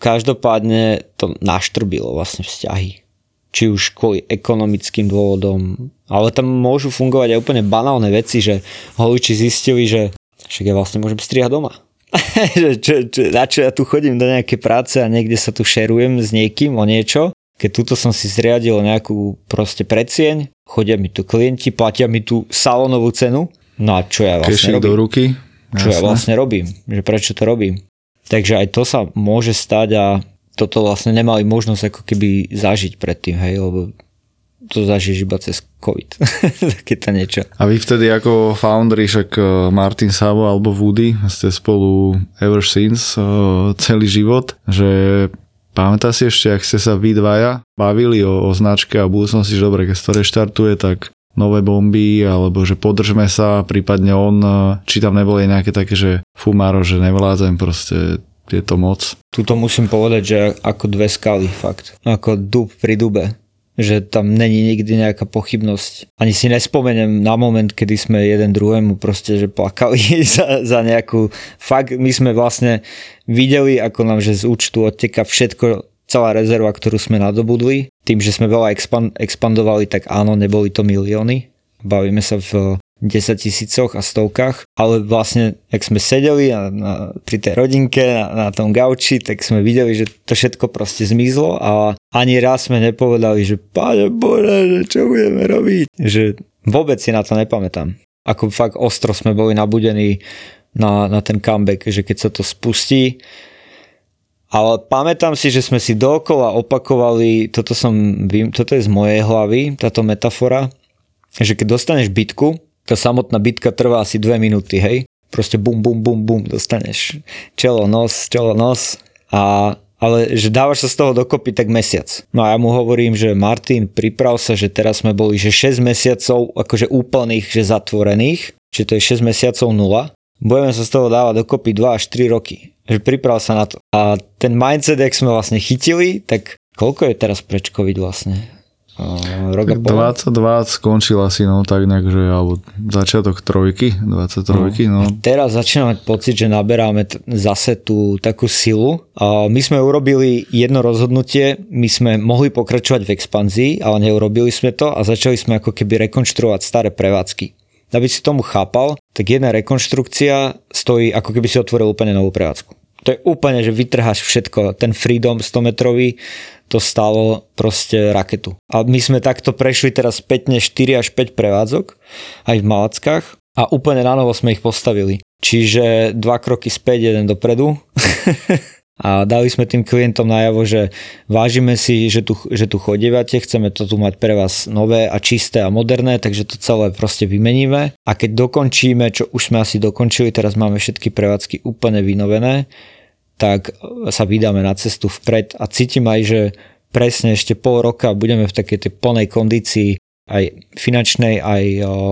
[SPEAKER 3] Každopádne to naštrbilo vlastne vzťahy. Či už kvôli ekonomickým dôvodom, ale tam môžu fungovať aj úplne banálne veci, že holiči zistili, že však ja vlastne môžem strihať doma. čo, čo, na čo ja tu chodím do nejakej práce a niekde sa tu šerujem s niekým o niečo keď túto som si zriadil nejakú proste predsieň, chodia mi tu klienti, platia mi tu salónovú cenu, no a čo ja vlastne
[SPEAKER 2] Kešik
[SPEAKER 3] robím?
[SPEAKER 2] do ruky.
[SPEAKER 3] Čo ja vlastne robím, že prečo to robím. Takže aj to sa môže stať a toto vlastne nemali možnosť ako keby zažiť predtým, hej, lebo to zažiješ iba cez COVID. Takéto niečo.
[SPEAKER 2] A vy vtedy ako foundry, však eh, Martin Savo alebo Woody, ste spolu ever since eh, celý život, že Pamätá si ešte, ak ste sa vy dvaja bavili o, o značke a budúcnosti, že dobre, keď to reštartuje, tak nové bomby, alebo že podržme sa, prípadne on, či tam neboli nejaké také, že fumáro, že nevládzem, proste je to moc.
[SPEAKER 3] Tuto musím povedať, že ako dve skaly, fakt. Ako dub pri dube že tam není nikdy nejaká pochybnosť. Ani si nespomeniem na moment, kedy sme jeden druhému proste, že plakali za, za nejakú... Fakt, my sme vlastne videli, ako nám, že z účtu odteka všetko, celá rezerva, ktorú sme nadobudli. Tým, že sme veľa expand, expandovali, tak áno, neboli to milióny. Bavíme sa v 10 tisícoch a stovkách, ale vlastne, ak sme sedeli na, na, pri tej rodinke na, na tom gauči, tak sme videli, že to všetko proste zmizlo a ani raz sme nepovedali, že páne Bože, čo budeme robiť? Že vôbec si na to nepamätám. Ako fakt ostro sme boli nabudení na, na ten comeback, že keď sa to spustí, ale pamätám si, že sme si dookola opakovali, toto, som, toto je z mojej hlavy, táto metafora, že keď dostaneš bitku, tá samotná bitka trvá asi dve minúty, hej? Proste bum, bum, bum, bum, dostaneš čelo, nos, čelo, nos a ale že dávaš sa z toho dokopy tak mesiac. No a ja mu hovorím, že Martin, priprav sa, že teraz sme boli, že 6 mesiacov akože úplných, že zatvorených, že to je 6 mesiacov nula. Budeme sa z toho dávať dokopy 2 až 3 roky. Že priprav sa na to. A ten mindset, jak sme vlastne chytili, tak koľko je teraz preč COVID vlastne?
[SPEAKER 2] rok a pol. 22 skončil asi, no tak nejak, že, alebo začiatok trojky, 23, no. no.
[SPEAKER 3] A teraz začíname mať pocit, že naberáme t- zase tú takú silu. A my sme urobili jedno rozhodnutie, my sme mohli pokračovať v expanzii, ale neurobili sme to a začali sme ako keby rekonštruovať staré prevádzky. Aby si tomu chápal, tak jedna rekonštrukcia stojí ako keby si otvoril úplne novú prevádzku. To je úplne, že vytrháš všetko, ten Freedom 100 metrový, to stalo proste raketu. A my sme takto prešli teraz spätne 4 až 5 prevádzok, aj v Malackách a úplne na novo sme ich postavili. Čiže dva kroky späť, jeden dopredu. a dali sme tým klientom najavo, že vážime si, že tu, že tu chodívate, chceme to tu mať pre vás nové a čisté a moderné, takže to celé proste vymeníme. A keď dokončíme, čo už sme asi dokončili, teraz máme všetky prevádzky úplne vynovené, tak sa vydáme na cestu vpred a cítim aj, že presne ešte pol roka budeme v takej tej plnej kondícii aj finančnej, aj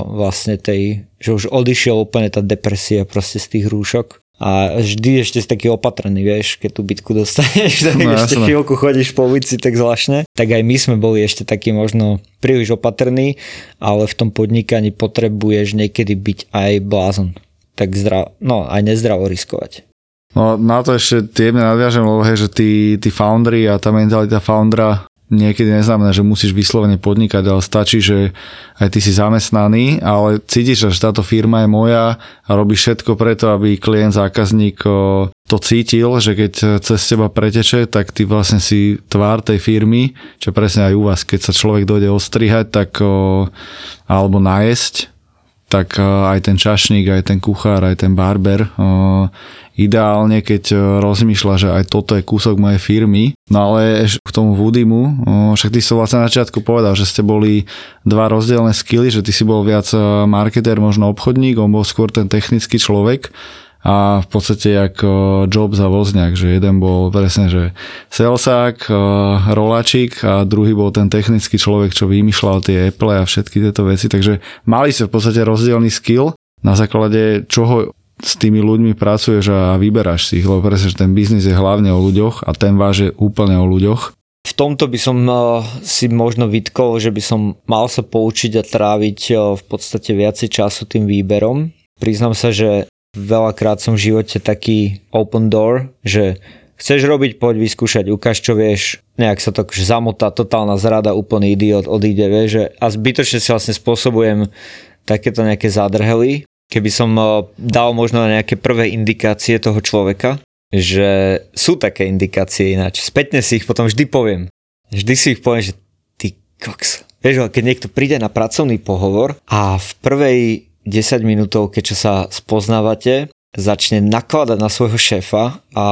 [SPEAKER 3] vlastne tej, že už odišiel úplne tá depresia proste z tých rúšok a vždy ešte si taký opatrný, vieš, keď tú bitku dostaneš, tak no, ešte jasné. chvíľku chodíš po ulici tak zvláštne. Tak aj my sme boli ešte takí možno príliš opatrní, ale v tom podnikaní potrebuješ niekedy byť aj blázon. Tak zdrav, no aj nezdravo riskovať.
[SPEAKER 2] No na to ešte tiemne nadviažem, lebo hej, že tí, tí foundry a tá mentalita foundera niekedy neznamená, že musíš vyslovene podnikať, ale stačí, že aj ty si zamestnaný, ale cítiš, že táto firma je moja a robíš všetko preto, aby klient, zákazník to cítil, že keď cez teba preteče, tak ty vlastne si tvár tej firmy, čo presne aj u vás, keď sa človek dojde ostrihať, tak alebo najesť, tak aj ten čašník, aj ten kuchár, aj ten barber ideálne, keď rozmýšľa, že aj toto je kúsok mojej firmy. No ale k tomu Woodymu, však ty si vlastne na začiatku povedal, že ste boli dva rozdielne skily, že ty si bol viac marketer, možno obchodník, on bol skôr ten technický človek a v podstate jak Jobs a Vozňak, že jeden bol presne, že salesák, rolačík a druhý bol ten technický človek, čo vymýšľal tie Apple a všetky tieto veci, takže mali ste v podstate rozdielný skill, na základe čoho s tými ľuďmi pracuješ a vyberáš si ich, lebo presne, že ten biznis je hlavne o ľuďoch a ten váš úplne o ľuďoch.
[SPEAKER 3] V tomto by som si možno vytkol, že by som mal sa poučiť a tráviť v podstate viacej času tým výberom. Priznám sa, že veľakrát som v živote taký open door, že chceš robiť, poď vyskúšať, ukáž čo vieš, nejak sa to akože zamotá, totálna zrada, úplný idiot odíde, vieš, že a zbytočne si vlastne spôsobujem takéto nejaké zádrhely. Keby som dal možno nejaké prvé indikácie toho človeka, že sú také indikácie ináč. Spätne si ich potom vždy poviem. Vždy si ich poviem, že ty koks. Vieš, keď niekto príde na pracovný pohovor a v prvej 10 minútov, keď sa spoznávate, začne nakladať na svojho šéfa a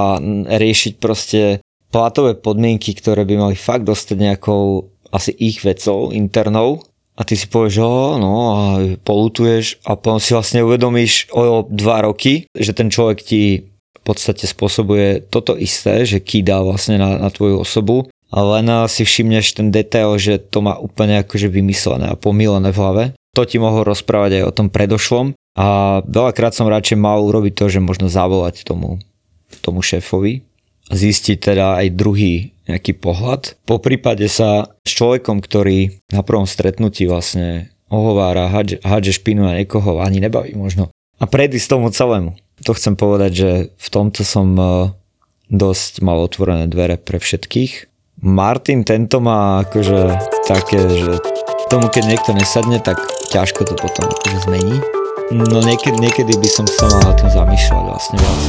[SPEAKER 3] riešiť proste platové podmienky, ktoré by mali fakt dostať nejakou asi ich vecou internou. A ty si povieš, že no a polutuješ. A potom si vlastne uvedomíš o dva roky, že ten človek ti v podstate spôsobuje toto isté, že kýdá vlastne na, na tvoju osobu. A len si všimneš ten detail, že to má úplne akože vymyslené a pomílené v hlave to ti mohol rozprávať aj o tom predošlom a veľakrát som radšej mal urobiť to, že možno zavolať tomu, tomu šéfovi zistiť teda aj druhý nejaký pohľad. Po prípade sa s človekom, ktorý na prvom stretnutí vlastne ohovára, hádže špinu na niekoho, ani nebaví možno. A predísť tomu celému. To chcem povedať, že v tomto som e, dosť mal otvorené dvere pre všetkých. Martin tento má akože také, že tomu keď niekto nesadne, tak ťažko to potom akože zmení. No niekedy, niekedy by som sa mal tým zamýšľať vlastne viac.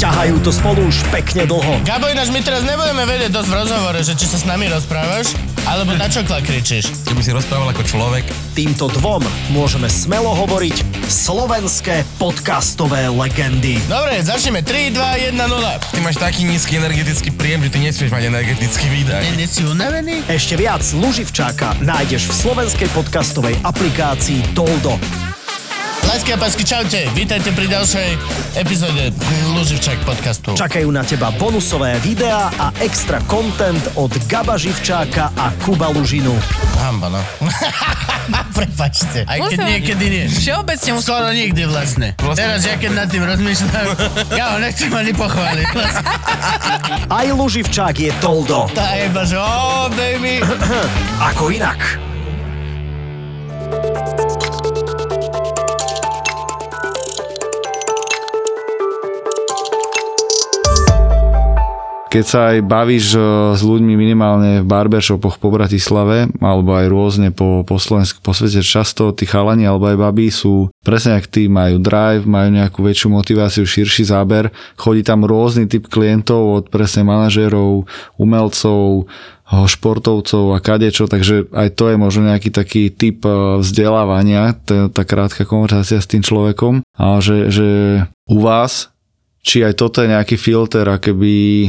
[SPEAKER 1] Ťahajú to spolu už pekne dlho.
[SPEAKER 5] Gabo, ináč my teraz nebudeme vedieť dosť v rozhovore, že či sa s nami rozprávaš, alebo na čo kričíš.
[SPEAKER 6] Keby si rozprával ako človek.
[SPEAKER 1] Týmto dvom môžeme smelo hovoriť slovenské podcastové legendy.
[SPEAKER 5] Dobre, začneme. 3, 2, 1, 0.
[SPEAKER 6] Ty máš taký nízky energetický príjem, že ty nesmieš mať energetický výdaj.
[SPEAKER 5] Nie, nie si unavený?
[SPEAKER 1] Ešte viac Luživčáka nájdeš v slovenskej podcastovej aplikácii Toldo.
[SPEAKER 5] Lásky a pásky, čaute. Vítajte pri ďalšej epizóde Luživčák podcastu.
[SPEAKER 1] Čakajú na teba bonusové videá a extra content od Gaba Živčáka a Kuba Lužinu.
[SPEAKER 5] Hamba, no. Prepačte. Aj keď
[SPEAKER 7] Musím-
[SPEAKER 5] niekedy nie.
[SPEAKER 7] Všeobecne musím...
[SPEAKER 5] Skoro nikdy vlastne. Teraz ja keď nad tým rozmýšľam, ja ho nechcem ani pochváliť. Vlastne.
[SPEAKER 1] Aj Luživčák je Toldo.
[SPEAKER 5] Tá je iba, že oh, baby.
[SPEAKER 1] Ako inak.
[SPEAKER 2] Keď sa aj bavíš e, s ľuďmi minimálne v barbershopoch po Bratislave alebo aj rôzne po, po Slovensku, po svete, často tí chalani alebo aj baby sú presne jak ty, majú drive, majú nejakú väčšiu motiváciu, širší záber, chodí tam rôzny typ klientov od presne manažérov, umelcov, športovcov a kadečo, takže aj to je možno nejaký taký typ e, vzdelávania, tá krátka konverzácia s tým človekom, a že, že u vás či aj toto je nejaký filter, keby,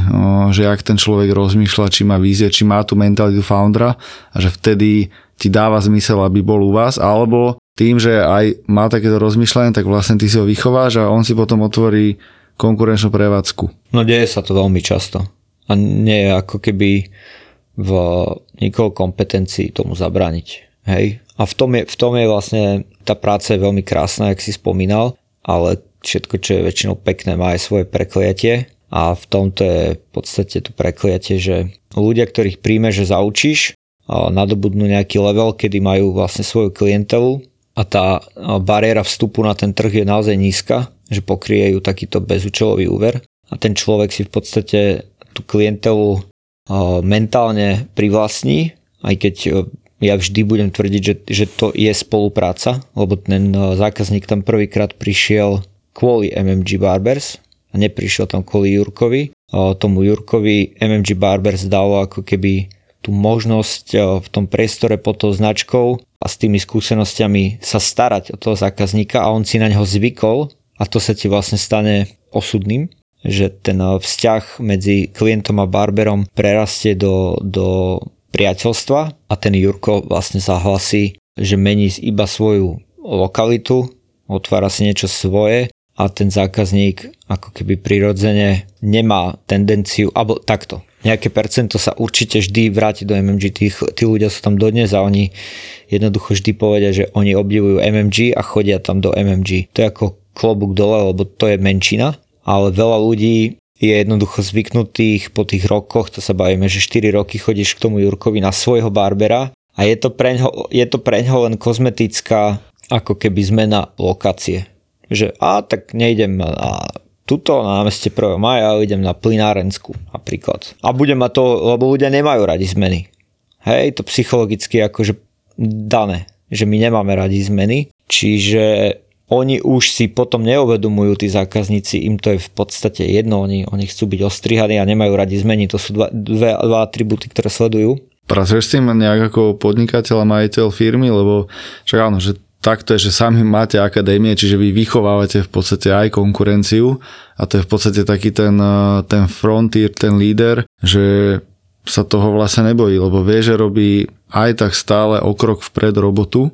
[SPEAKER 2] že ak ten človek rozmýšľa, či má vízie, či má tú mentalitu foundera a že vtedy ti dáva zmysel, aby bol u vás, alebo tým, že aj má takéto rozmýšľanie, tak vlastne ty si ho vychováš a on si potom otvorí konkurenčnú prevádzku.
[SPEAKER 3] No deje sa to veľmi často. A nie je ako keby v nikoho kompetencii tomu zabrániť. Hej? A v tom, je, v tom je vlastne, tá práca je veľmi krásna, jak si spomínal, ale všetko, čo je väčšinou pekné, má aj svoje prekliatie. A v tomto je v podstate to prekliatie, že ľudia, ktorých príjme, že zaučíš, nadobudnú nejaký level, kedy majú vlastne svoju klientelu a tá bariéra vstupu na ten trh je naozaj nízka, že pokrie ju takýto bezúčelový úver. A ten človek si v podstate tú klientelu mentálne privlastní, aj keď ja vždy budem tvrdiť, že, že to je spolupráca, lebo ten zákazník tam prvýkrát prišiel kvôli MMG Barbers a neprišiel tam kvôli Jurkovi. Tomu Jurkovi MMG Barbers dalo ako keby tú možnosť v tom priestore pod tou značkou a s tými skúsenostiami sa starať o toho zákazníka a on si na neho zvykol a to sa ti vlastne stane osudným, že ten vzťah medzi klientom a barberom prerastie do, do priateľstva a ten Jurko vlastne zahlasí, že mení iba svoju lokalitu, otvára si niečo svoje a ten zákazník ako keby prirodzene nemá tendenciu, alebo takto, nejaké percento sa určite vždy vráti do MMG. Tí, tí ľudia sú tam dodnes a oni jednoducho vždy povedia, že oni obdivujú MMG a chodia tam do MMG. To je ako klobúk dole, lebo to je menšina, ale veľa ľudí je jednoducho zvyknutých po tých rokoch, to sa bavíme, že 4 roky chodíš k tomu Jurkovi na svojho barbera a je to preňho, je to preňho len kozmetická ako keby zmena lokácie. Že a tak nejdem na tuto na námeste 1. maja a idem na plinárensku napríklad. A budem ma to, lebo ľudia nemajú radi zmeny. Hej, to psychologicky akože dané, že my nemáme radi zmeny, čiže oni už si potom neuvedomujú, tí zákazníci, im to je v podstate jedno, oni, oni chcú byť ostrihaní a nemajú radi zmeny, to sú dva, dve, dva atributy, ktoré sledujú.
[SPEAKER 2] Pracuješ s tým nejak ako podnikateľ a majiteľ firmy, lebo však áno, že takto je, že sami máte akadémie, čiže vy vychovávate v podstate aj konkurenciu a to je v podstate taký ten, eh, ten frontier, ten líder, že sa toho vlastne nebojí, lebo vie, že robí aj tak stále o krok vpred robotu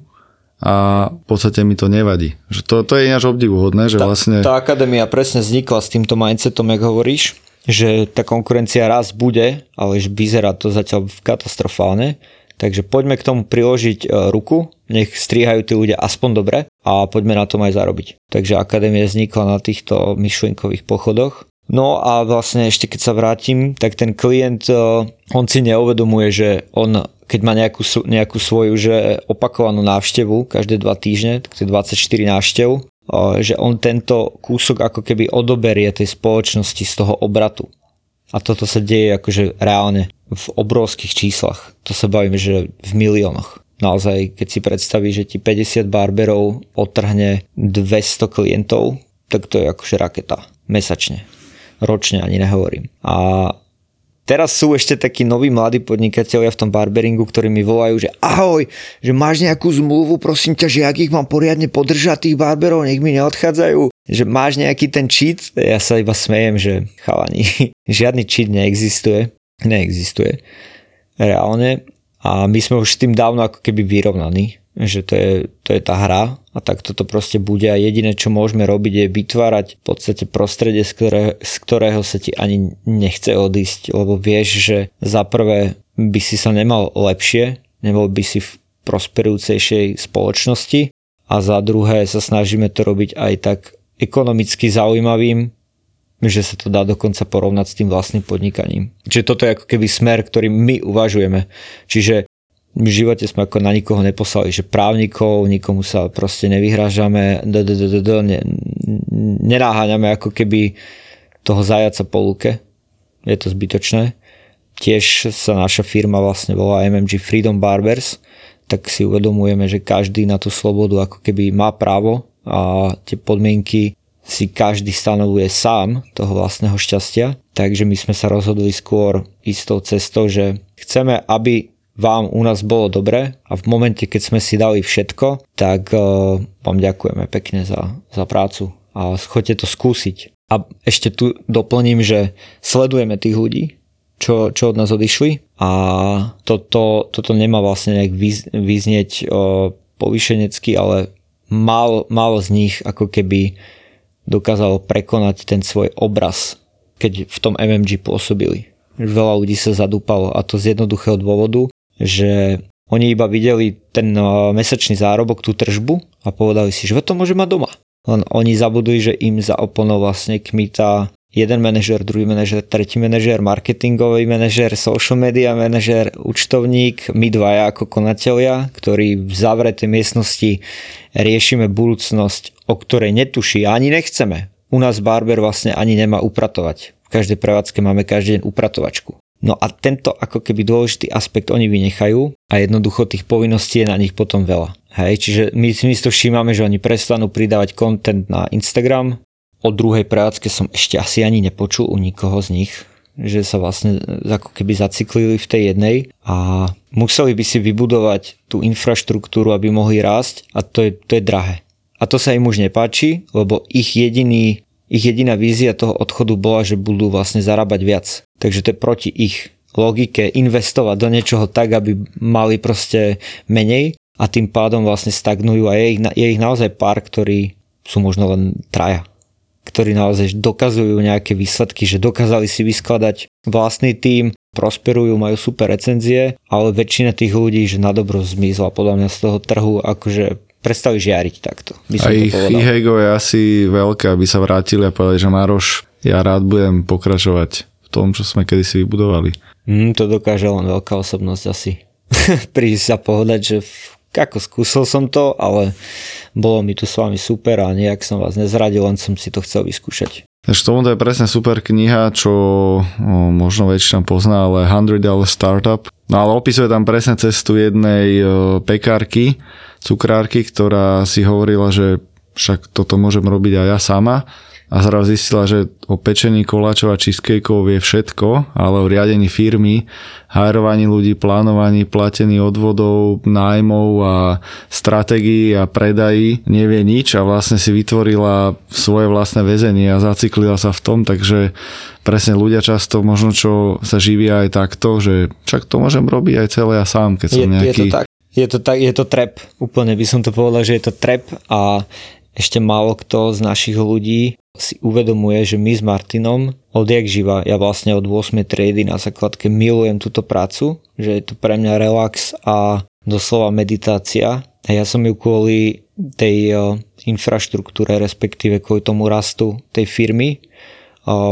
[SPEAKER 2] a v podstate mi to nevadí. Že to, to je ináč obdivuhodné, že
[SPEAKER 3] tá,
[SPEAKER 2] vlastne...
[SPEAKER 3] Tá akadémia presne vznikla s týmto mindsetom, jak hovoríš, že tá konkurencia raz bude, ale vyzerá to zatiaľ katastrofálne Takže poďme k tomu priložiť e, ruku, nech strihajú tí ľudia aspoň dobre a poďme na tom aj zarobiť. Takže akadémia vznikla na týchto myšlienkových pochodoch. No a vlastne ešte keď sa vrátim, tak ten klient, e, on si neuvedomuje, že on keď má nejakú, nejakú svoju že opakovanú návštevu každé dva týždne, tak to je 24 návštev, e, že on tento kúsok ako keby odoberie tej spoločnosti z toho obratu. A toto sa deje akože reálne v obrovských číslach. To sa bavíme, že v miliónoch. Naozaj, keď si predstavíš, že ti 50 barberov otrhne 200 klientov, tak to je akože raketa. Mesačne. Ročne ani nehovorím. A teraz sú ešte takí noví mladí podnikatelia v tom barberingu, ktorí mi volajú, že ahoj, že máš nejakú zmluvu, prosím ťa, že ak ich mám poriadne podržať tých barberov, nech mi neodchádzajú. Že máš nejaký ten cheat, ja sa iba smejem, že chalani, žiadny cheat neexistuje, neexistuje. Reálne. A my sme už s tým dávno ako keby vyrovnaní, že to je, to je tá hra a tak toto proste bude a jediné čo môžeme robiť je vytvárať v podstate prostredie, z, ktoré, z ktorého sa ti ani nechce odísť, lebo vieš, že za prvé by si sa nemal lepšie, nebol by si v prosperujúcejšej spoločnosti a za druhé sa snažíme to robiť aj tak ekonomicky zaujímavým, že sa to dá dokonca porovnať s tým vlastným podnikaním. Čiže toto je ako keby smer, ktorý my uvažujeme. Čiže v živote sme ako na nikoho neposlali, že právnikov, nikomu sa proste nevyhrážame, nenáháňame ako keby toho zajaca po luke. Je to zbytočné. Tiež sa naša firma vlastne volá MMG Freedom Barbers, tak si uvedomujeme, že každý na tú slobodu ako keby má právo a tie podmienky si každý stanovuje sám toho vlastného šťastia, takže my sme sa rozhodli skôr istou cestou, že chceme, aby vám u nás bolo dobre a v momente, keď sme si dali všetko, tak uh, vám ďakujeme pekne za, za prácu a choďte to skúsiť. A ešte tu doplním, že sledujeme tých ľudí, čo, čo od nás odišli a toto, toto nemá vlastne nejak vyznieť uh, povýšenecky, ale málo, málo z nich ako keby dokázalo prekonať ten svoj obraz, keď v tom MMG pôsobili. Veľa ľudí sa zadúpalo a to z jednoduchého dôvodu, že oni iba videli ten uh, mesačný zárobok, tú tržbu a povedali si, že to môže mať doma. Len oni zabudli, že im za oponou vlastne kmita jeden manažer, druhý manažer, tretí manažer, marketingový manažer, social media manažer, účtovník, my dvaja ako konatelia, ktorí v zavretej miestnosti riešime budúcnosť, o ktorej netuší a ani nechceme. U nás barber vlastne ani nemá upratovať. V každej prevádzke máme každý deň upratovačku. No a tento ako keby dôležitý aspekt oni vynechajú a jednoducho tých povinností je na nich potom veľa. Hej, čiže my si to všímame, že oni prestanú pridávať content na Instagram. O druhej prevádzke som ešte asi ani nepočul u nikoho z nich, že sa vlastne ako keby zaciklili v tej jednej a museli by si vybudovať tú infraštruktúru, aby mohli rásť a to je, to je drahé. A to sa im už nepáči, lebo ich jediný ich jediná vízia toho odchodu bola, že budú vlastne zarábať viac. Takže to je proti ich logike investovať do niečoho tak, aby mali proste menej a tým pádom vlastne stagnujú a je ich, je ich naozaj pár, ktorí sú možno len traja ktorí naozaj dokazujú nejaké výsledky, že dokázali si vyskladať vlastný tím, prosperujú, majú super recenzie, ale väčšina tých ľudí, že na dobro zmizla podľa mňa z toho trhu, akože prestali žiariť takto. By som
[SPEAKER 2] a ich ego je asi veľké, aby sa vrátili a povedali, že Maroš, ja rád budem pokračovať tom, čo sme kedysi vybudovali.
[SPEAKER 3] Mm, to dokáže len veľká osobnosť asi. Prísť a povedať, že ako skúsil som to, ale bolo mi tu s vami super a nejak som vás nezradil, len som si to chcel vyskúšať.
[SPEAKER 2] Ešte tomu to je presne super kniha, čo o, možno väčšina pozná, ale 100 Dollar Startup. No ale opisuje tam presne cestu jednej o, pekárky, cukrárky, ktorá si hovorila, že však toto môžem robiť aj ja sama a zrazu zistila, že o pečení koláčov a cheesecakeov vie všetko, ale o riadení firmy, hajrovaní ľudí, plánovaní, platení odvodov, nájmov a stratégii a predají nevie nič a vlastne si vytvorila svoje vlastné väzenie a zaciklila sa v tom, takže presne ľudia často možno čo sa živia aj takto, že však to môžem robiť aj celé ja sám, keď som nejaký...
[SPEAKER 3] Je to tak. Je to, tak, je to trap, úplne by som to povedal, že je to trap a ešte málo kto z našich ľudí si uvedomuje, že my s Martinom odjak živa, ja vlastne od 8. triedy na základke milujem túto prácu, že je to pre mňa relax a doslova meditácia a ja som ju kvôli tej infraštruktúre, respektíve kvôli tomu rastu tej firmy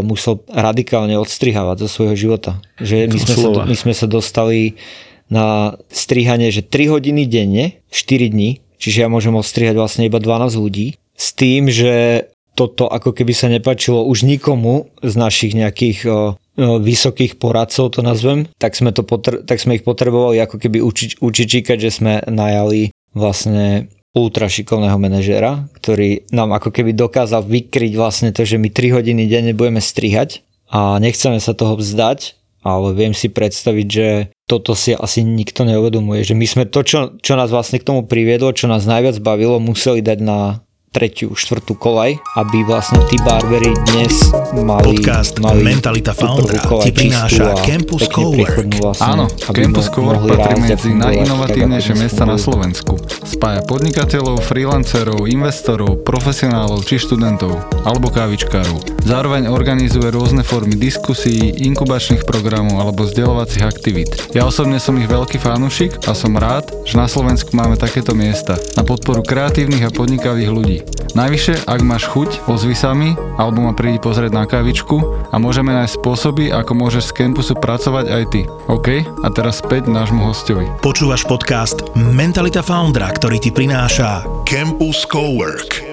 [SPEAKER 3] musel radikálne odstrihávať zo svojho života. Že my sme, sa, my sme sa dostali na strihanie, že 3 hodiny denne, 4 dní, čiže ja môžem ostrihať vlastne iba 12 ľudí, s tým, že toto ako keby sa nepačilo už nikomu z našich nejakých o, vysokých poradcov, to nazvem, tak sme, to potr- tak sme ich potrebovali ako keby uči- učičíkať, že sme najali vlastne ultra šikovného manažéra, ktorý nám ako keby dokázal vykryť vlastne to, že my 3 hodiny denne budeme strihať a nechceme sa toho vzdať, ale viem si predstaviť, že toto si asi nikto neuvedomuje, že my sme to, čo, čo nás vlastne k tomu priviedlo, čo nás najviac bavilo, museli dať na tretiu, štvrtú kolaj, aby vlastne tí barbery dnes mali...
[SPEAKER 1] Podcast
[SPEAKER 3] mali
[SPEAKER 1] Mentalita Foundera ti prináša Campus Cowork.
[SPEAKER 2] Vlastne, Áno, Campus Cowork patrí medzi najinovatívnejšie miesta na Slovensku. Spája podnikateľov, freelancerov, investorov, profesionálov či študentov, alebo kávičkárov. Zároveň organizuje rôzne formy diskusí, inkubačných programov alebo vzdelovacích aktivít. Ja osobne som ich veľký fanúšik a som rád, že na Slovensku máme takéto miesta na podporu kreatívnych a podnikavých ľudí. Najvyššie, ak máš chuť, ozvi sa mi, alebo ma prídi pozrieť na kavičku a môžeme nájsť spôsoby, ako môžeš z campusu pracovať aj ty. OK? A teraz späť nášmu hostovi.
[SPEAKER 1] Počúvaš podcast Mentalita Foundera, ktorý ti prináša Campus Cowork.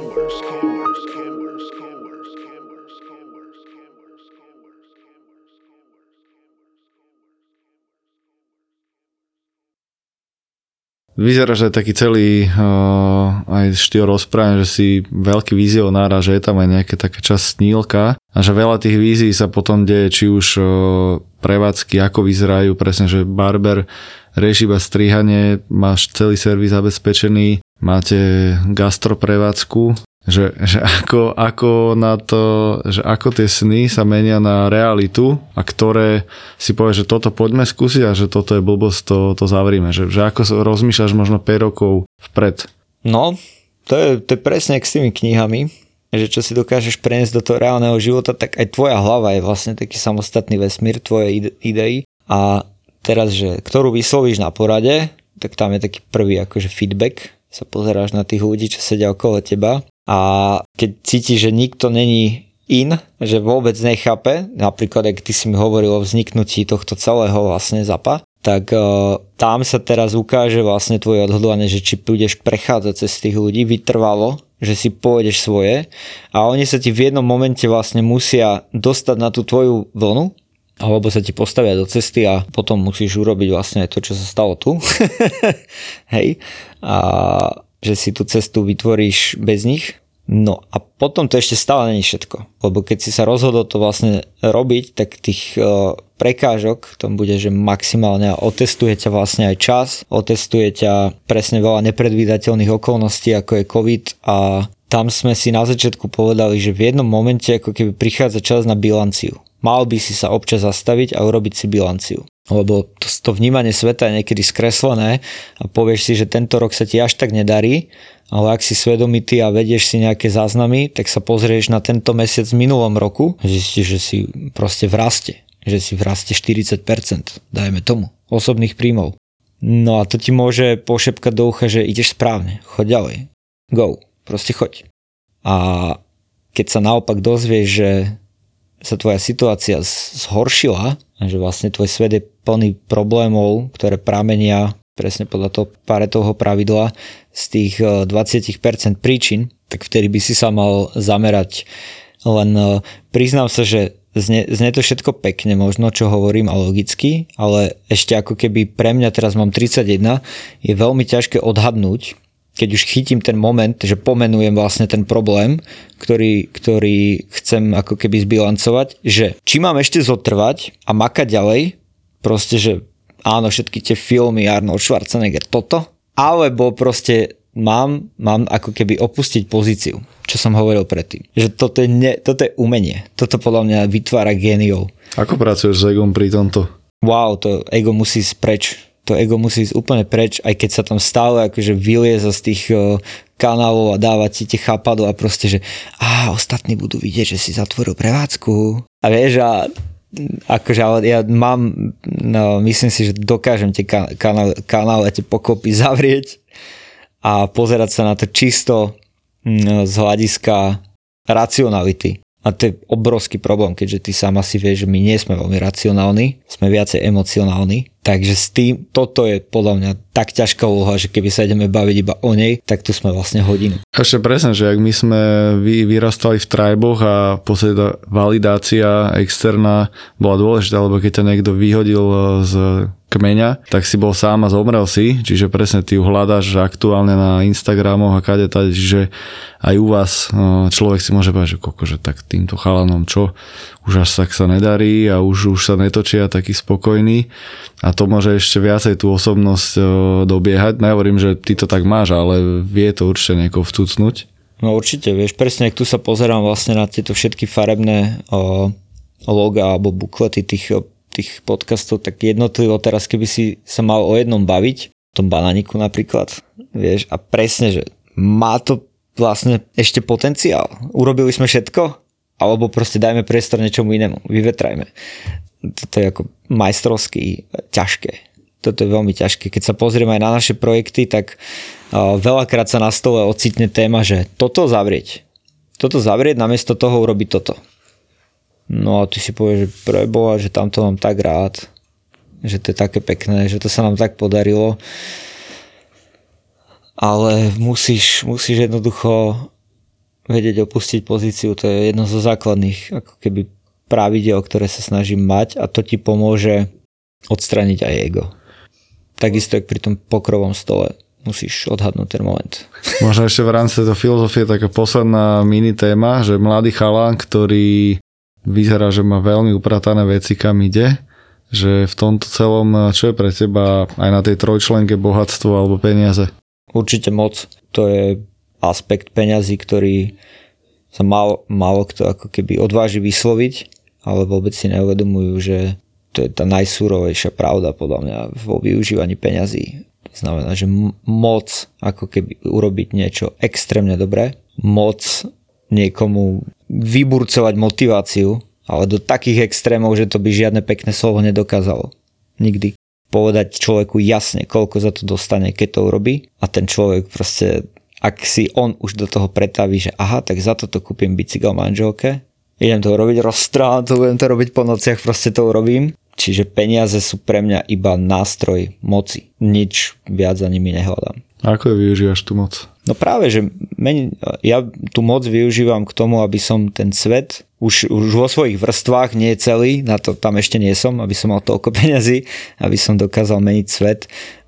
[SPEAKER 2] Vyzerá, že je taký celý uh, aj štýl rozprávania, že si veľký vizionár a že je tam aj nejaké také čas snílka a že veľa tých vízií sa potom deje, či už prevádzky, ako vyzerajú, presne, že barber rieši iba strihanie, máš celý servis zabezpečený, máte gastroprevádzku, že, že ako, ako na to, že ako tie sny sa menia na realitu a ktoré si povie, že toto poďme skúsiť a že toto je blbosť, to, to zavrime. Že, že ako rozmýšľaš možno 5 rokov vpred.
[SPEAKER 3] No, to je, to je presne s tými knihami, že čo si dokážeš preniesť do toho reálneho života, tak aj tvoja hlava je vlastne taký samostatný vesmír, tvoje idei. A teraz, že ktorú vyslovíš na porade, tak tam je taký prvý akože feedback, sa pozeráš na tých ľudí, čo sedia okolo teba. A keď cítiš, že nikto není in, že vôbec nechápe, napríklad ak ty si mi hovoril o vzniknutí tohto celého vlastne zapa, tak uh, tam sa teraz ukáže vlastne tvoje odhodlanie, že či budeš prechádzať cez tých ľudí vytrvalo, že si pôjdeš svoje a oni sa ti v jednom momente vlastne musia dostať na tú tvoju vlnu alebo sa ti postavia do cesty a potom musíš urobiť vlastne to, čo sa stalo tu. Hej. A že si tú cestu vytvoríš bez nich. No a potom to ešte stále není všetko. Lebo keď si sa rozhodol to vlastne robiť, tak tých uh, prekážok tam bude, že maximálne otestuje ťa vlastne aj čas, otestuje ťa presne veľa nepredvídateľných okolností, ako je COVID a tam sme si na začiatku povedali, že v jednom momente ako keby prichádza čas na bilanciu mal by si sa občas zastaviť a urobiť si bilanciu. Lebo to, to vnímanie sveta je niekedy skreslené a povieš si, že tento rok sa ti až tak nedarí, ale ak si svedomitý a vedieš si nejaké záznamy, tak sa pozrieš na tento mesiac v minulom roku a zistíš, že si proste v raste. Že si v raste 40%, dajme tomu, osobných príjmov. No a to ti môže pošepkať do ucha, že ideš správne, choď ďalej. Go, proste choď. A keď sa naopak dozvieš, že sa tvoja situácia zhoršila že vlastne tvoj svet je plný problémov, ktoré pramenia presne podľa toho paretovho pravidla z tých 20% e, príčin, tak vtedy by si sa mal zamerať. Len e, priznám sa, že znie, znie to všetko pekne možno, čo hovorím a logicky, ale ešte ako keby pre mňa teraz mám 31, je veľmi ťažké odhadnúť, keď už chytím ten moment, že pomenujem vlastne ten problém, ktorý, ktorý chcem ako keby zbilancovať, že či mám ešte zotrvať a makať ďalej, proste, že áno, všetky tie filmy Arnold Schwarzenegger, toto, alebo proste mám, mám ako keby opustiť pozíciu, čo som hovoril predtým. Že toto je, ne, toto je umenie. Toto podľa mňa vytvára géniov.
[SPEAKER 2] Ako pracuješ s egom pri tomto?
[SPEAKER 3] Wow, to ego musí ísť preč to ego musí ísť úplne preč, aj keď sa tam stále akože vylieza z tých kanálov a dáva ti tie chápadlo a proste, že a ostatní budú vidieť, že si zatvoril prevádzku. A vieš, a akože ale ja mám, no, myslím si, že dokážem tie kanály, kanály a tie pokopy zavrieť a pozerať sa na to čisto z hľadiska racionality. A to je obrovský problém, keďže ty sám asi vieš, že my nie sme veľmi racionálni, sme viacej emocionálni. Takže s tým, toto je podľa mňa tak ťažká úloha, že keby sa ideme baviť iba o nej, tak tu sme vlastne hodinu.
[SPEAKER 2] Ešte presne, že ak my sme vy, vyrastali v trajboch a podstate validácia externá bola dôležitá, lebo keď ťa niekto vyhodil z kmeňa, tak si bol sám a zomrel si, čiže presne ty ju hľadáš aktuálne na Instagramoch a kade tady, čiže aj u vás no, človek si môže povedať, že koko, že tak týmto chalanom čo, už až tak sa nedarí a už, už sa netočia taký spokojný a to môže ešte viacej tú osobnosť dobiehať. Nehovorím, že ty to tak máš, ale vie to určite niekoho vtucnúť.
[SPEAKER 3] No určite, vieš, presne tu sa pozerám vlastne na tieto všetky farebné o, loga alebo buklety tých tých podcastov, tak jednotlivo teraz, keby si sa mal o jednom baviť, tom bananiku napríklad, vieš, a presne, že má to vlastne ešte potenciál. Urobili sme všetko, alebo proste dajme priestor niečomu inému, vyvetrajme. Toto je ako majstrovský, ťažké. Toto je veľmi ťažké. Keď sa pozrieme aj na naše projekty, tak veľakrát sa na stole ocitne téma, že toto zavrieť. Toto zavrieť, namiesto toho urobiť toto No a ty si povieš, že preboha, že tamto mám tak rád, že to je také pekné, že to sa nám tak podarilo. Ale musíš, musíš jednoducho vedieť opustiť pozíciu, to je jedno zo základných ako keby pravidel, ktoré sa snažím mať a to ti pomôže odstraniť aj ego. Takisto jak pri tom pokrovom stole musíš odhadnúť ten moment.
[SPEAKER 2] Možno ešte v rámci tejto filozofie taká posledná mini téma, že mladý chalán, ktorý vyzerá, že má veľmi upratané veci, kam ide, že v tomto celom, čo je pre teba aj na tej trojčlenke bohatstvo alebo peniaze?
[SPEAKER 3] Určite moc. To je aspekt peňazí, ktorý sa mal, málo kto ako keby odváži vysloviť, ale vôbec si neuvedomujú, že to je tá najsúrovejšia pravda podľa mňa vo využívaní peňazí. To znamená, že moc ako keby urobiť niečo extrémne dobré, moc niekomu vyburcovať motiváciu, ale do takých extrémov, že to by žiadne pekné slovo nedokázalo. Nikdy. Povedať človeku jasne, koľko za to dostane, keď to urobí a ten človek proste, ak si on už do toho pretaví, že aha, tak za toto kúpim bicykel manželke, idem to urobiť, roztrám to, budem to robiť po nociach, proste to urobím. Čiže peniaze sú pre mňa iba nástroj moci. Nič viac za nimi nehľadám.
[SPEAKER 2] Ako je využívaš tú moc?
[SPEAKER 3] No práve, že ja tú moc využívam k tomu, aby som ten svet už, už vo svojich vrstvách, nie celý, na to tam ešte nie som, aby som mal toľko peňazí, aby som dokázal meniť svet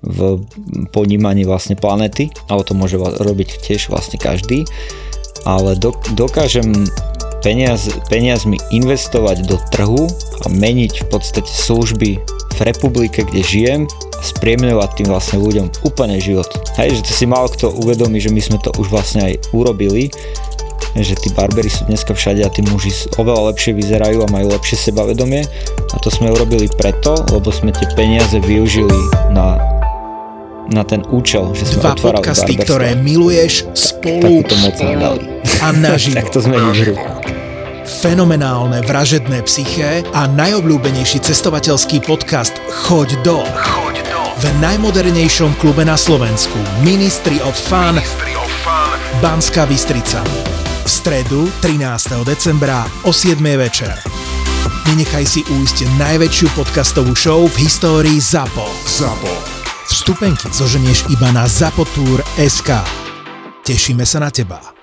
[SPEAKER 3] v ponímaní vlastne planety, ale to môže robiť tiež vlastne každý, ale do, dokážem peniaz, peniazmi investovať do trhu a meniť v podstate služby v republike, kde žijem a spriemňovať tým vlastne ľuďom úplne život. Hej, že to si málo kto uvedomí, že my sme to už vlastne aj urobili, že tí barbery sú dneska všade a tí muži oveľa lepšie vyzerajú a majú lepšie sebavedomie a to sme urobili preto, lebo sme tie peniaze využili na na ten účel, že sme
[SPEAKER 1] Dva
[SPEAKER 3] otvárali
[SPEAKER 1] podcasty,
[SPEAKER 3] barberstvo.
[SPEAKER 1] ktoré miluješ spolu
[SPEAKER 3] Takúto moc dali.
[SPEAKER 1] a naživo.
[SPEAKER 3] tak to zmení hru.
[SPEAKER 1] Fenomenálne vražedné psyché a najobľúbenejší cestovateľský podcast Choď do. V najmodernejšom klube na Slovensku Ministry of Fun Banská Bystrica. V stredu 13. decembra o 7. večer. Nenechaj si újsť najväčšiu podcastovú show v histórii ZAPO. ZAPO. Vstupenky zoženieš iba na zapotur.sk. Tešíme sa na teba.